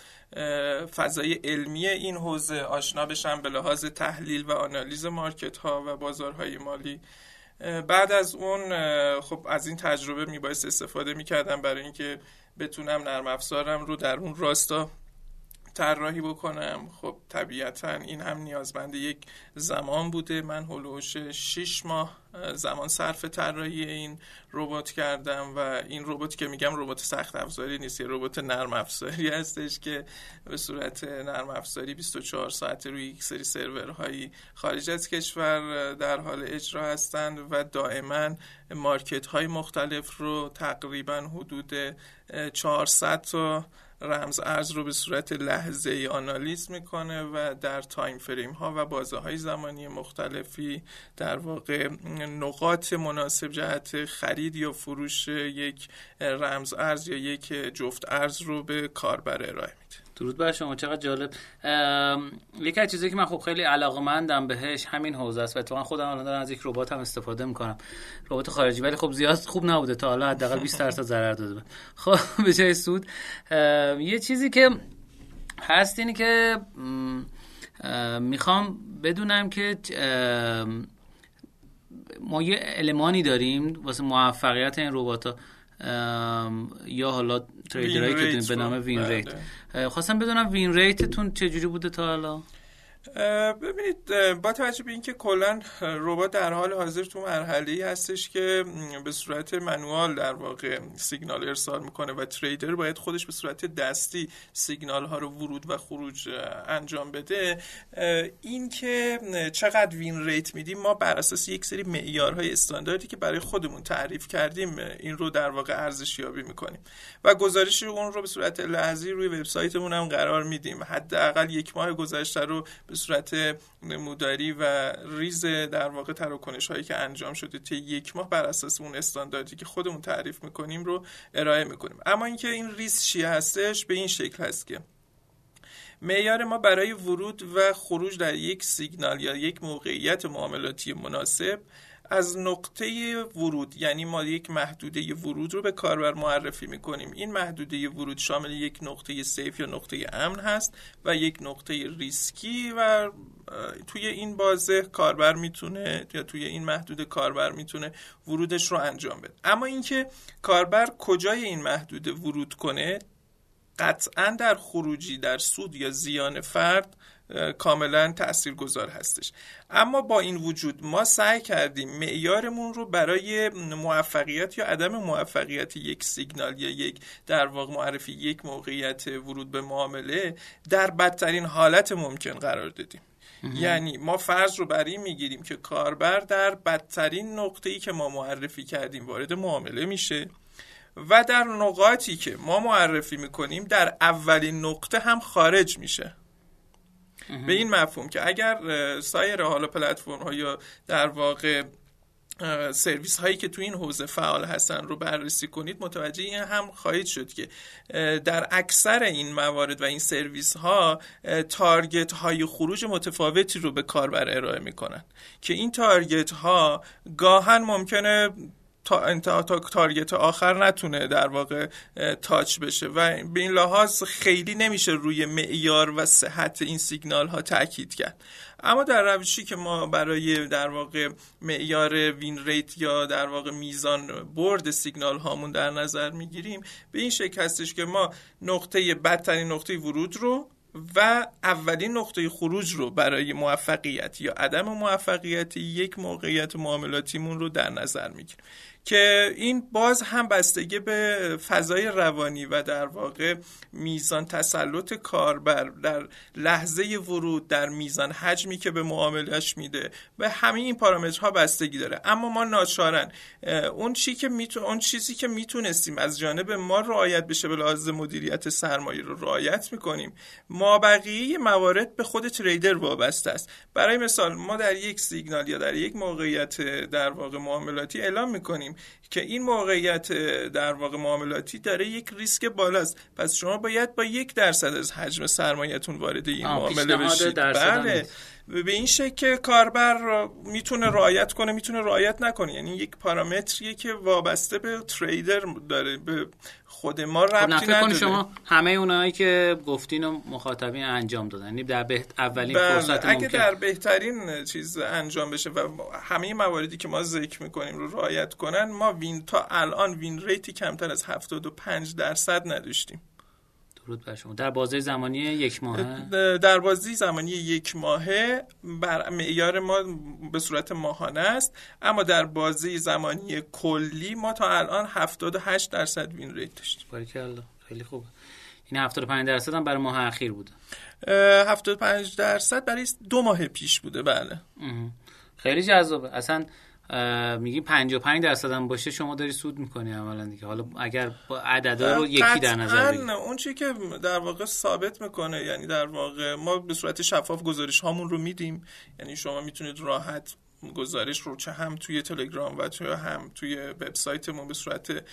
فضای علمی این حوزه آشنا بشم به لحاظ تحلیل و آنالیز مارکت ها و بازارهای مالی. بعد از اون خب از این تجربه میبایست استفاده می‌کردم برای اینکه بتونم نرم افزارم رو در اون راستا طراحی بکنم. خب طبیعتا این هم نیازمند یک زمان بوده. من هلوش 6 ماه زمان صرف طراحی این ربات کردم و این رباتی که میگم ربات سخت افزاری نیست ربات نرم افزاری هستش که به صورت نرم افزاری 24 ساعت روی یک سری سرورهایی خارج از کشور در حال اجرا هستند و دائما market های مختلف رو تقریبا حدود 400 تا رمز ارز رو به صورت لحظه ای آنالیز می‌کنه و در time frame ها و بازه های زمانی مختلفی در واقع نقاط مناسب جهت خرید یا فروش یک رمز ارز یا یک جفت ارز رو به کاربر ارائه میده. درود بر شما چقدر جالب. یکی از چیزایی که من خب خیلی علاقه مندم بهش همین حوزه است و اتفاقا خودم الان دارم از یک ربات هم استفاده می‌کنم. ربات خارجی ولی خب زیاد خوب نبوده تا حالا حداقل 20 درصد ضرر داده خب به جای سود یه چیزی که هست اینه که می‌خوام بدونم که ما یه المانی داریم واسه موفقیت این ربات یا حالا تریدرهایی که به نام وین ریت بله. خواستم بدونم وین ریتتون چجوری بوده تا حالا ببینید با توجه به اینکه کلا ربات در حال حاضر تو مرحله ای هستش که به صورت منوال در واقع سیگنال ارسال می‌کنه و تریدر باید خودش به صورت دستی سیگنال ها رو ورود و خروج انجام بده. این که چقدر وین ریت میدیم ما بر اساس یک سری معیارهای استانداردی که برای خودمون تعریف کردیم این رو در واقع ارزش یابی می‌کنیم. و گزارش اون رو به صورت لحظی روی وبسایتمون هم قرار میدیم. حداقل یک ماه گذشته رو به صورت نموداری و ریز در واقع تراکنش هایی که انجام شده طی یک ماه بر اساس اون استانداردی که خودمون تعریف می‌کنیم رو ارائه می‌کنیم. اما اینکه این ریز چیه هستش؟ به این شکل هست که معیار ما برای ورود و خروج در یک سیگنال یا یک موقعیت معاملاتی مناسب از نقطه ورود یعنی ما یک محدوده ورود رو به کاربر معرفی می‌کنیم. این محدوده ورود شامل یک نقطه safe یا نقطه امن هست و یک نقطه ریسکی و توی این بازه کاربر می‌تونه یا توی این محدوده کاربر می‌تونه ورودش رو انجام بده. اما اینکه کاربر کجای این محدوده ورود کنه قطعا در خروجی در سود یا زیان فرد کاملا تاثیرگذار هستش. اما با این وجود ما سعی کردیم معیارمون رو برای موفقیت یا عدم موفقیت یک سیگنال یا یک در واقع معرفی یک موقعیت ورود به معامله در بدترین حالت ممکن قرار دادیم. یعنی ما فرض رو بر این می‌گیریم که کاربر در بدترین نقطه ای که ما معرفی کردیم وارد معامله میشه و در نقاطی که ما معرفی می‌کنیم در اولین نقطه هم خارج میشه. به این مفهوم که اگر سایر حالا پلتفرم ها یا در واقع سرویس هایی که تو این حوزه فعال هستن رو بررسی کنید متوجه این هم خواهید شد که در اکثر این موارد و این سرویس ها target های خروج متفاوتی رو به کاربر ارائه می‌کنن که این target ها گاهاً ممکنه تا, تا target آخر نتونه در واقع touch بشه. و به این لحاظ خیلی نمیشه روی معیار و صحت این سیگنال ها تاکید کرد. اما در روشی که ما برای در واقع معیار وین ریت یا در واقع میزان برد سیگنال هامون در نظر می‌گیریم به این شکل هستش که ما نقطه بدترین نقطه ورود رو و اولین نقطه خروج رو برای موفقیت یا عدم موفقیت یک موقعیت معاملاتیمون رو در نظر می‌گیریم. که این باز هم بستگی به فضای روانی و در واقع میزان تسلط کاربر در لحظه ورود در میزان حجمی که به معاملش میده و همه این پارامترها بستگی داره. اما ما ناچارن اون چی که میتون اون چیزی که می‌تونستیم از جانب ما رعایت بشه به لحاظ مدیریت سرمایه رو رعایت می‌کنیم ما بقیه موارد به خود تریدر وابسته است. برای مثال ما در یک سیگنال یا در یک موقعیت در واقع معاملاتی اعلام می‌کنیم. که این موقعیت در واقع معاملاتی داره یک ریسک بالاست. پس شما باید با یک درصد از حجم سرمایهتون وارد این معامله بشید. بله. به این شکل کاربر می‌تونه رعایت کنه می‌تونه رعایت نکنه. یعنی یک پارامتریه که وابسته به تریدر داره به خود ما خب، ربطی نداره شما همه اونایی که گفتین و مخاطبین انجام دادن یعنی در بهت اولین بله. فرصت اگه ممکن. در بهترین چیز انجام بشه و همه مواردی که ما ذکر می‌کنیم رو رعایت کنن ما وین تا الان وین ریتی کمتر از 75 درصد نداشتیم درود بر شما. در بازه زمانی یک ماهه؟ در بازه زمانی یک ماهه بر معیار ما به صورت ماهانه است. اما در بازه زمانی کلی ما تا الان 78 درصد وین ریت داشتیم. خیلی خوبه این 75 درصد هم برای ماه اخیر بوده. 75 درصد برای دو ماه پیش بوده بله. خیلی جذابه. اصلا میگی 55 درصد هم باشه شما داری سود می‌کنی اولا دیگه. حالا اگر عددا رو یکی در نظر بگیریم اون چیزی که در واقع ثابت می‌کنه یعنی در واقع ما به صورت شفاف گزارش هامون رو میدیم. یعنی شما می‌تونید راحت گزارش رو چه هم توی تلگرام و چه هم توی وبسایتمون به صورت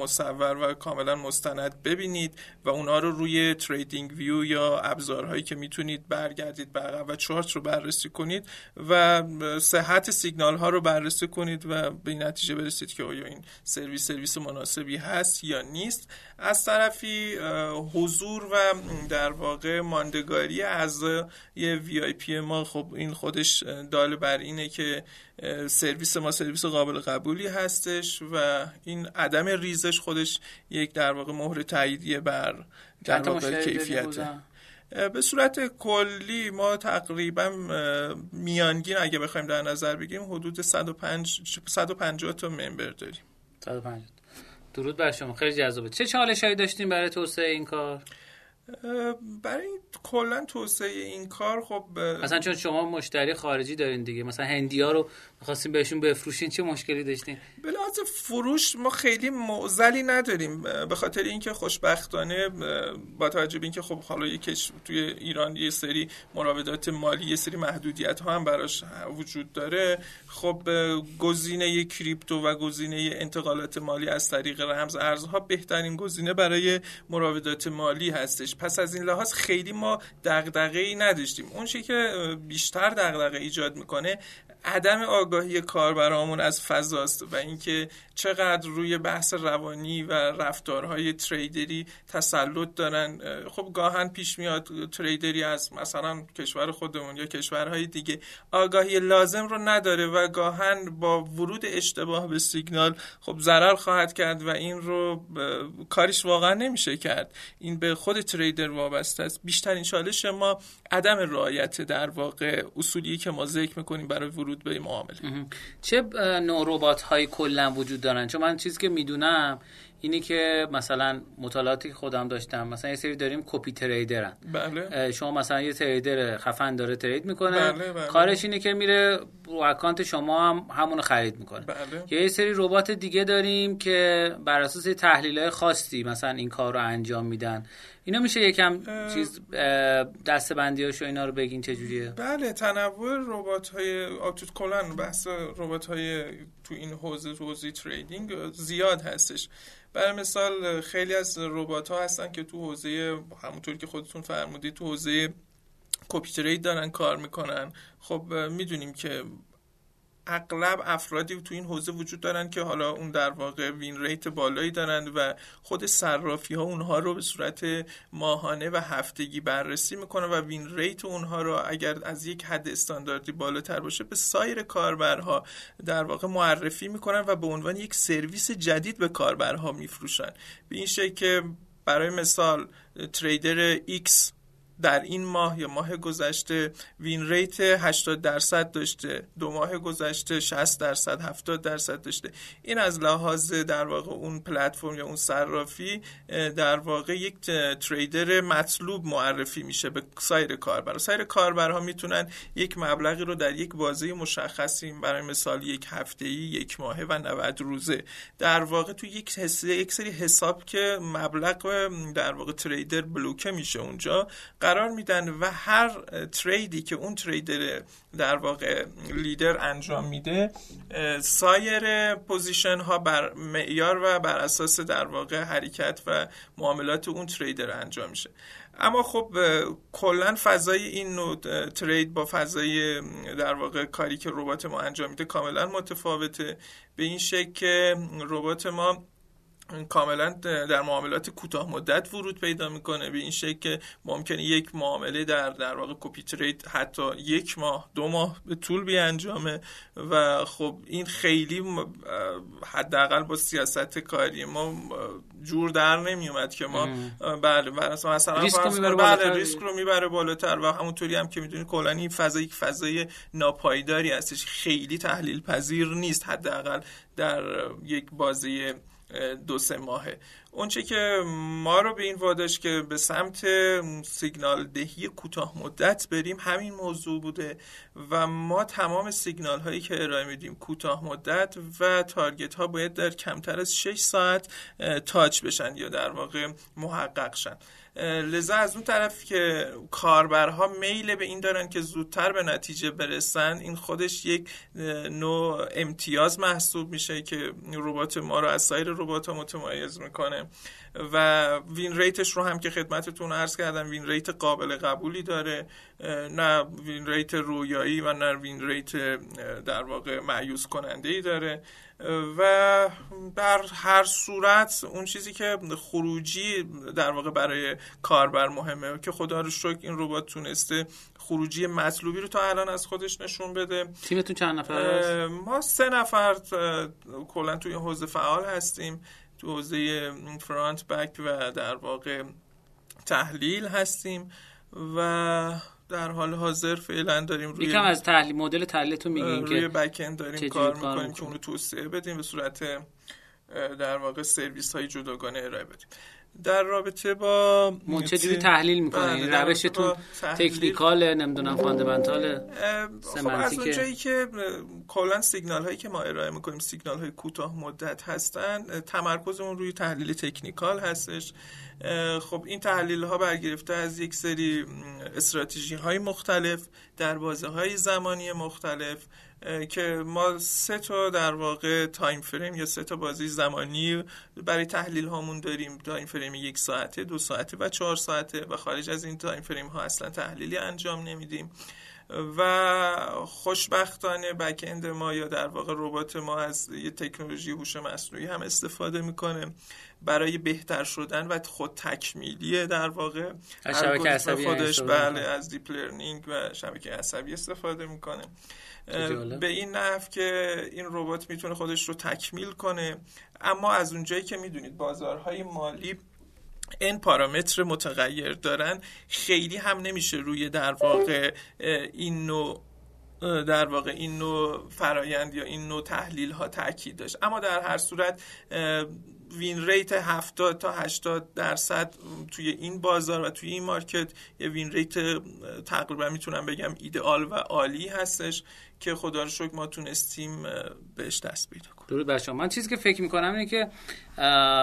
مصور و کاملا مستند ببینید و اونها رو روی TradingView یا ابزارهایی که می‌تونید برگردید به و چارت رو بررسی کنید و صحت سیگنال ها رو بررسی کنید و به این نتیجه برسید که آیا این سرویس سرویس مناسبی هست یا نیست. از طرفی حضور و در واقع ماندگاری از یه وی آی پی ما خب این خودش دال بر اینه که سرویس ما سرویس قابل قبولی هستش و این عدم ریزش خودش یک در واقع مهر تاییدیه بر در واقع کیفیت. به صورت کلی ما تقریبا میانگین اگه بخوایم در نظر بگیریم حدود 105 150 تا ممبر داریم. 150 درود بر شما. خیلی جذابه. چه چالش هایی داشتیم برای توسعه این کار؟ برای کلا توسعه این کار خب مثلا چون شما مشتری خارجی دارین دیگه مثلا هندی ها رو می‌خواستیم بهشون بفروشین چه مشکلی داشتین؟ به لحاظ فروش ما خیلی معضلی نداریم. به خاطر اینکه خوشبختانه با توجه به اینکه خب حالا یک توی ایران یه سری مراودات مالی یه سری محدودیت ها هم براش وجود داره خب گزینه کریپتو و گزینه انتقالات مالی از طریق رمز ارزها بهترین گزینه برای مراودات مالی هستش. پس از این لحاظ خیلی ما دغدغه ای نداشتیم. اون چیزی که بیشتر دغدغه ایجاد می‌کنه عدم آگاهی کاربرامون از فضاست و اینکه چقدر روی بحث روانی و رفتارهای تریدری تسلط دارن. خب گاهن پیش میاد تریدری از مثلا کشور خودمون یا کشورهای دیگه آگاهی لازم رو نداره و گاهن با ورود اشتباه به سیگنال خب ضرر خواهد کرد و این رو کاریش واقعا نمیشه کرد. این به خود تریدر وابسته است. بیشترین چالش ما عدم رعایت در واقع اصولی که ما ذکر می‌کنیم برای ورود به معامله. چه نوع ربات های کلا وجود دارن؟ چون من چیزی که می‌دونم اینی که مثلا مطالعاتی که خودم داشتم مثلا یه سری داریم کپی تریدرن. بله. شما مثلا یه تریدر خفن داره ترید می‌کنه. بله بله. کارش اینه که میره رو اکانت شما هم همونو خرید می‌کنه. بله. یه سری ربات دیگه داریم که بر اساس تحلیل خاصی مثلا این کار رو انجام میدن. اینا میشه یکم چیز دسته بندی هاشو اینا رو بگین چجوریه بله تنوع ربات های auto کلا بحث ربات های تو این حوزه تو حوزه trading زیاد هستش. برای مثال خیلی از ربات ها هستن که تو حوزه همونطور که خودتون فرمودید تو حوزه کپی دارن کار می‌کنن. خب می‌دونیم که اغلب افرادی تو این حوزه وجود دارن که حالا اون در واقع win rate بالایی دارند و خود صرافی ها اونها رو به صورت ماهانه و هفتگی بررسی می‌کنه و win rate اونها رو اگر از یک حد استانداردی بالاتر باشه به سایر کاربرها در واقع معرفی می‌کنن و به عنوان یک سرویس جدید به کاربرها میفروشن. به این شکل که برای مثال trader X در این ماه یا ماه گذشته win rate 80 درصد داشته دو ماه گذشته 60 درصد 70 درصد داشته. این از لحاظ در واقع اون پلتفرم یا اون صرافی در واقع یک تریدر مطلوب معرفی میشه به سایر کاربر سایر کاربرها می‌تونن یک مبلغی رو در یک بازه مشخصی برای مثال یک هفته یک ماهه و 90 روزه. در واقع تو یک حسه یک سری حساب که مبلغ در واقع تریدر بلوکه میشه اونجا قرار میدن و هر تریدی که اون تریدر در واقع لیدر انجام میده سایر position ها بر معیار و بر اساس در واقع حرکت و معاملات اون trader انجام میشه. اما خب کلا فضای این نوع trade با فضای در واقع کاری که ربات ما انجام میده کاملا متفاوته. به این شکل که ربات ما کاملا در معاملات کوتاه مدت ورود پیدا می‌کنه به این شکل که ممکنه یک معامله در در واقع copy trade حتی یک ماه دو ماه به طول بیانجامه و خب این خیلی حداقل با سیاست کاری ما جور در نمیومد که ما بله مثلا ریسک رو بله ریسک رو می‌بره بالاتر و همونطوری هم که می‌دونید کلا این فضا یک فضای ناپایداری هستش خیلی تحلیل پذیر نیست حداقل در یک بازی دو سه ماهه. اونچه که ما رو به این واداش که به سمت سیگنال دهی کوتاه مدت بریم همین موضوع بوده و ما تمام سیگنال هایی که ارائه میدیم کوتاه مدت و target ها باید در کمتر از 6 ساعت touch بشن یا در واقع محقق شن. لذا از اون طرف که کاربرها میل به این دارن که زودتر به نتیجه برسن این خودش یک نوع امتیاز محسوب میشه که ربات ما رو از سایر ربات ها متمایز می‌کنه. و win rate ش رو هم که خدمتتون عرض کردم win rate قابل قبولی داره. نه win rate رویایی و نه win rate در واقع مایوس کننده ای داره و در هر صورت اون چیزی که خروجی در واقع برای کاربر مهمه که خدا رو شکر این ربات تونسته خروجی مطلوبی رو تا الان از خودش نشون بده. تیمتون چند نفر ما سه نفر کلا توی حوزه فعال هستیم. تو حوزه front back و در واقع تحلیل هستیم و در حال حاضر فعلا داریم روی یکم از تحلیل مدل تحلیلتون میگین که روی back end داریم کار می‌کنیم که اونو توسعه بدیم به صورت در واقع سرویس های جداگانه ارائه بدیم. در رابطه با چجوری تحلیل می‌کنید بله، روشتون technical نمی‌دونم fundamental خب از اونجایی که کلا سیگنال هایی که ما ارائه می‌کنیم سیگنال های کوتاه مدت هستن. تمرکزمون روی تحلیل technical هستش. خب این تحلیل ها برگرفته از یک سری استراتژی های مختلف در بازه های زمانی مختلف. که ما سه تا در واقع time frame یا سه تا بازه زمانی برای تحلیل هامون داریم. time frame یک ساعته دو ساعته و چهار ساعته و خارج از این time frame ها اصلا تحلیلی انجام نمیدیم. و خوشبختانه backend ما یا در واقع ربات ما از یه تکنولوژی هوش مصنوعی هم استفاده می‌کنه برای بهتر شدن و خود تکمیلی در واقع شبکه عصبی خودش بله از deep learning و شبکه عصبی استفاده می‌کنه. به این نحو که این ربات می‌تونه خودش رو تکمیل کنه. اما از اونجایی که می‌دونید بازارهای مالی این پارامتر متغیر دارن خیلی هم نمیشه روی در واقع این نوع در واقع این نوع فرایند یا این نوع تحلیل ها تاکید داشت. اما در هر صورت win rate 70 تا 80 درصد توی این بازار و توی این market. یه win rate تقریبا می‌تونم بگم ایدئال و عالی هستش که خدا رو شکر ما تونستیم بهش دست پیدا کنیم. درود بر من چیزی که فکر می‌کنم اینه که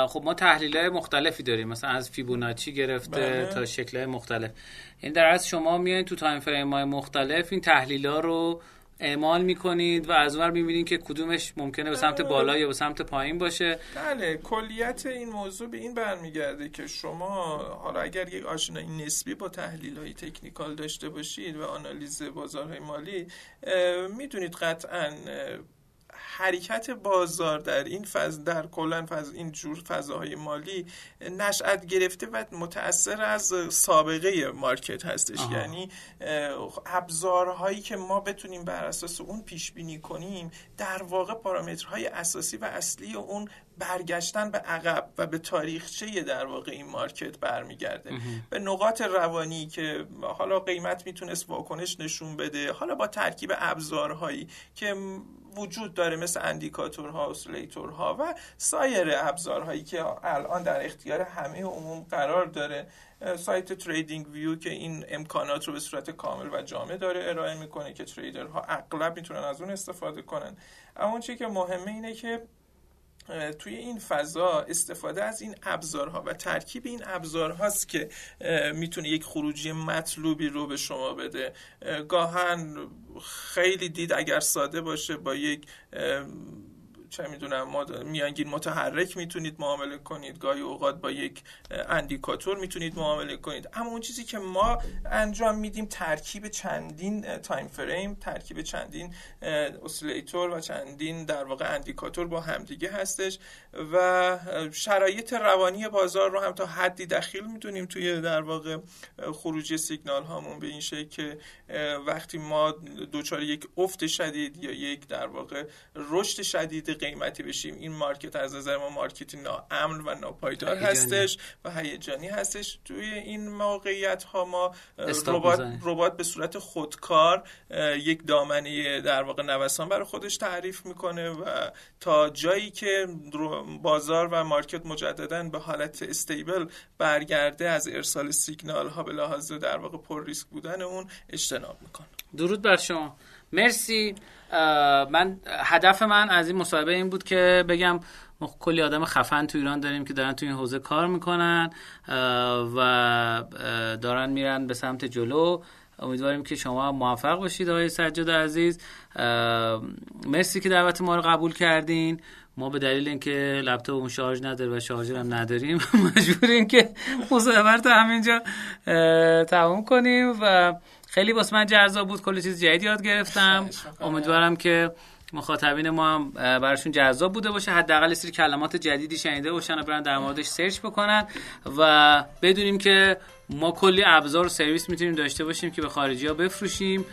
خب ما تحلیل های مختلفی داریم. مثلا از فیبوناچی گرفته بله. تا شکل مختلف. این در از شما میایین تو time frame های مختلف این تحلیل ها رو اعمال می‌کنید و از اونور می‌بینید که کدومش ممکنه به سمت بالا یا به سمت پایین باشه. بله کلیت این موضوع به این برمیگرده که شما حالا اگر یک آشنایی نسبی با تحلیل های تکنیکال داشته باشید و آنالیز بازارهای مالی می‌دونید قطعا حرکت بازار در این فاز در کلا فاز این جور فضاهای مالی نشأت گرفته و متاثر از سابقه مارکت هستش. آها. یعنی ابزارهایی که ما بتونیم بر اساس اون پیش بینی کنیم در واقع پارامترهای اساسی و اصلی اون برگشتن به عقب و به تاریخچه در واقع این market برمیگرده. به نقاط روانی که حالا قیمت می‌تونست واکنش نشون بده حالا با ترکیب ابزارهایی که وجود داره مثل اندیکاتورها اسیلاتورها و سایر ابزارهایی که الان در اختیار همه عموم قرار داره. سایت TradingView که این امکانات رو به صورت کامل و جامع داره ارائه می‌کنه که trader ها اغلب می‌تونن از اون استفاده کنن. اما چیزی که مهمه اینه که توی این فضا استفاده از این ابزارها و ترکیب این ابزارهاست که می‌تونه یک خروجی مطلوبی رو به شما بده. گاها خیلی دید اگر ساده باشه با یک چه می‌دونم میانگین متحرک می‌تونید معامله کنید گاهی اوقات با یک اندیکاتور می‌تونید معامله کنید. اما اون چیزی که ما انجام میدیم ترکیب چندین time frame ترکیب چندین اسیلاتور و چندین در واقع اندیکاتور با همدیگه هستش و شرایط روانی بازار رو هم تا حدی دخیل می‌دونیم توی در واقع خروجی سیگنال هامون به این شکل که وقتی ما دچار یک افت شدید یا یک در واقع رشد شدید قیمتی بشیم. این market از نظر ما market ی ناامن و ناپایدار هستش و هیجانی هستش. توی این موقعیت ها ما ربات ربات به صورت خودکار یک دامنه در واقع نوسان برای خودش تعریف می‌کنه و تا جایی که بازار و مارکت مجددا به حالت استیبل برگرده از ارسال سیگنال ها به لحاظ در واقع پر ریسک بودن اون اجتناب می‌کنه. درود بر شما. مرسی. من هدف من از این مصاحبه این بود که بگم ما کلی آدم خفن تو ایران داریم که دارن تو این حوزه کار می‌کنن و دارن میرن به سمت جلو. امیدواریم که شما موفق باشید آقای سجاد عزیز. مرسی که دعوت ما رو قبول کردین. ما به دلیل اینکه لپتاپمون شارژ نداره و شارژر هم نداریم مجبوریم که مصاحبه رو همینجا تموم کنیم و خیلی واسه من جذاب بود کلی چیز جدید یاد گرفتم. امیدوارم که مخاطبین ما هم براشون جذاب بوده باشه. حداقل سری کلمات جدیدی شنیده باشن و برن در موردش سرچ بکنن و بدونیم که ما کلی ابزار و سرویس می‌تونیم داشته باشیم که به خارجی ها بفروشیم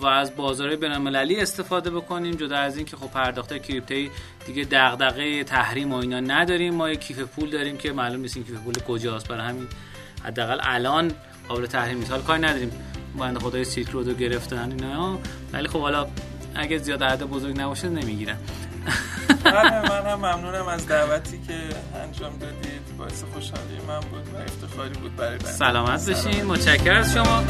و از بازار بین‌المللی استفاده بکنیم جدا از این که خب پرداخت کریپتویی دیگه دغدغه تحریم و اینا نداریم. ما یه کیف پول داریم که معلوم نیست این کیف پول کجاست. برای همین حداقل الان قابل تحریم نیست. حالا کاری نداریم. بنده خدای سیلک رودو گرفتن اینا. ولی خب حالا اگه زیاد عدد بزرگ نباشه نمی‌گیرن. بله من هم ممنونم از دعوتی که انجام دادید. باعث خوشحالی من بود و افتخاری بود برای سلامت بشین. متشکرم از شما.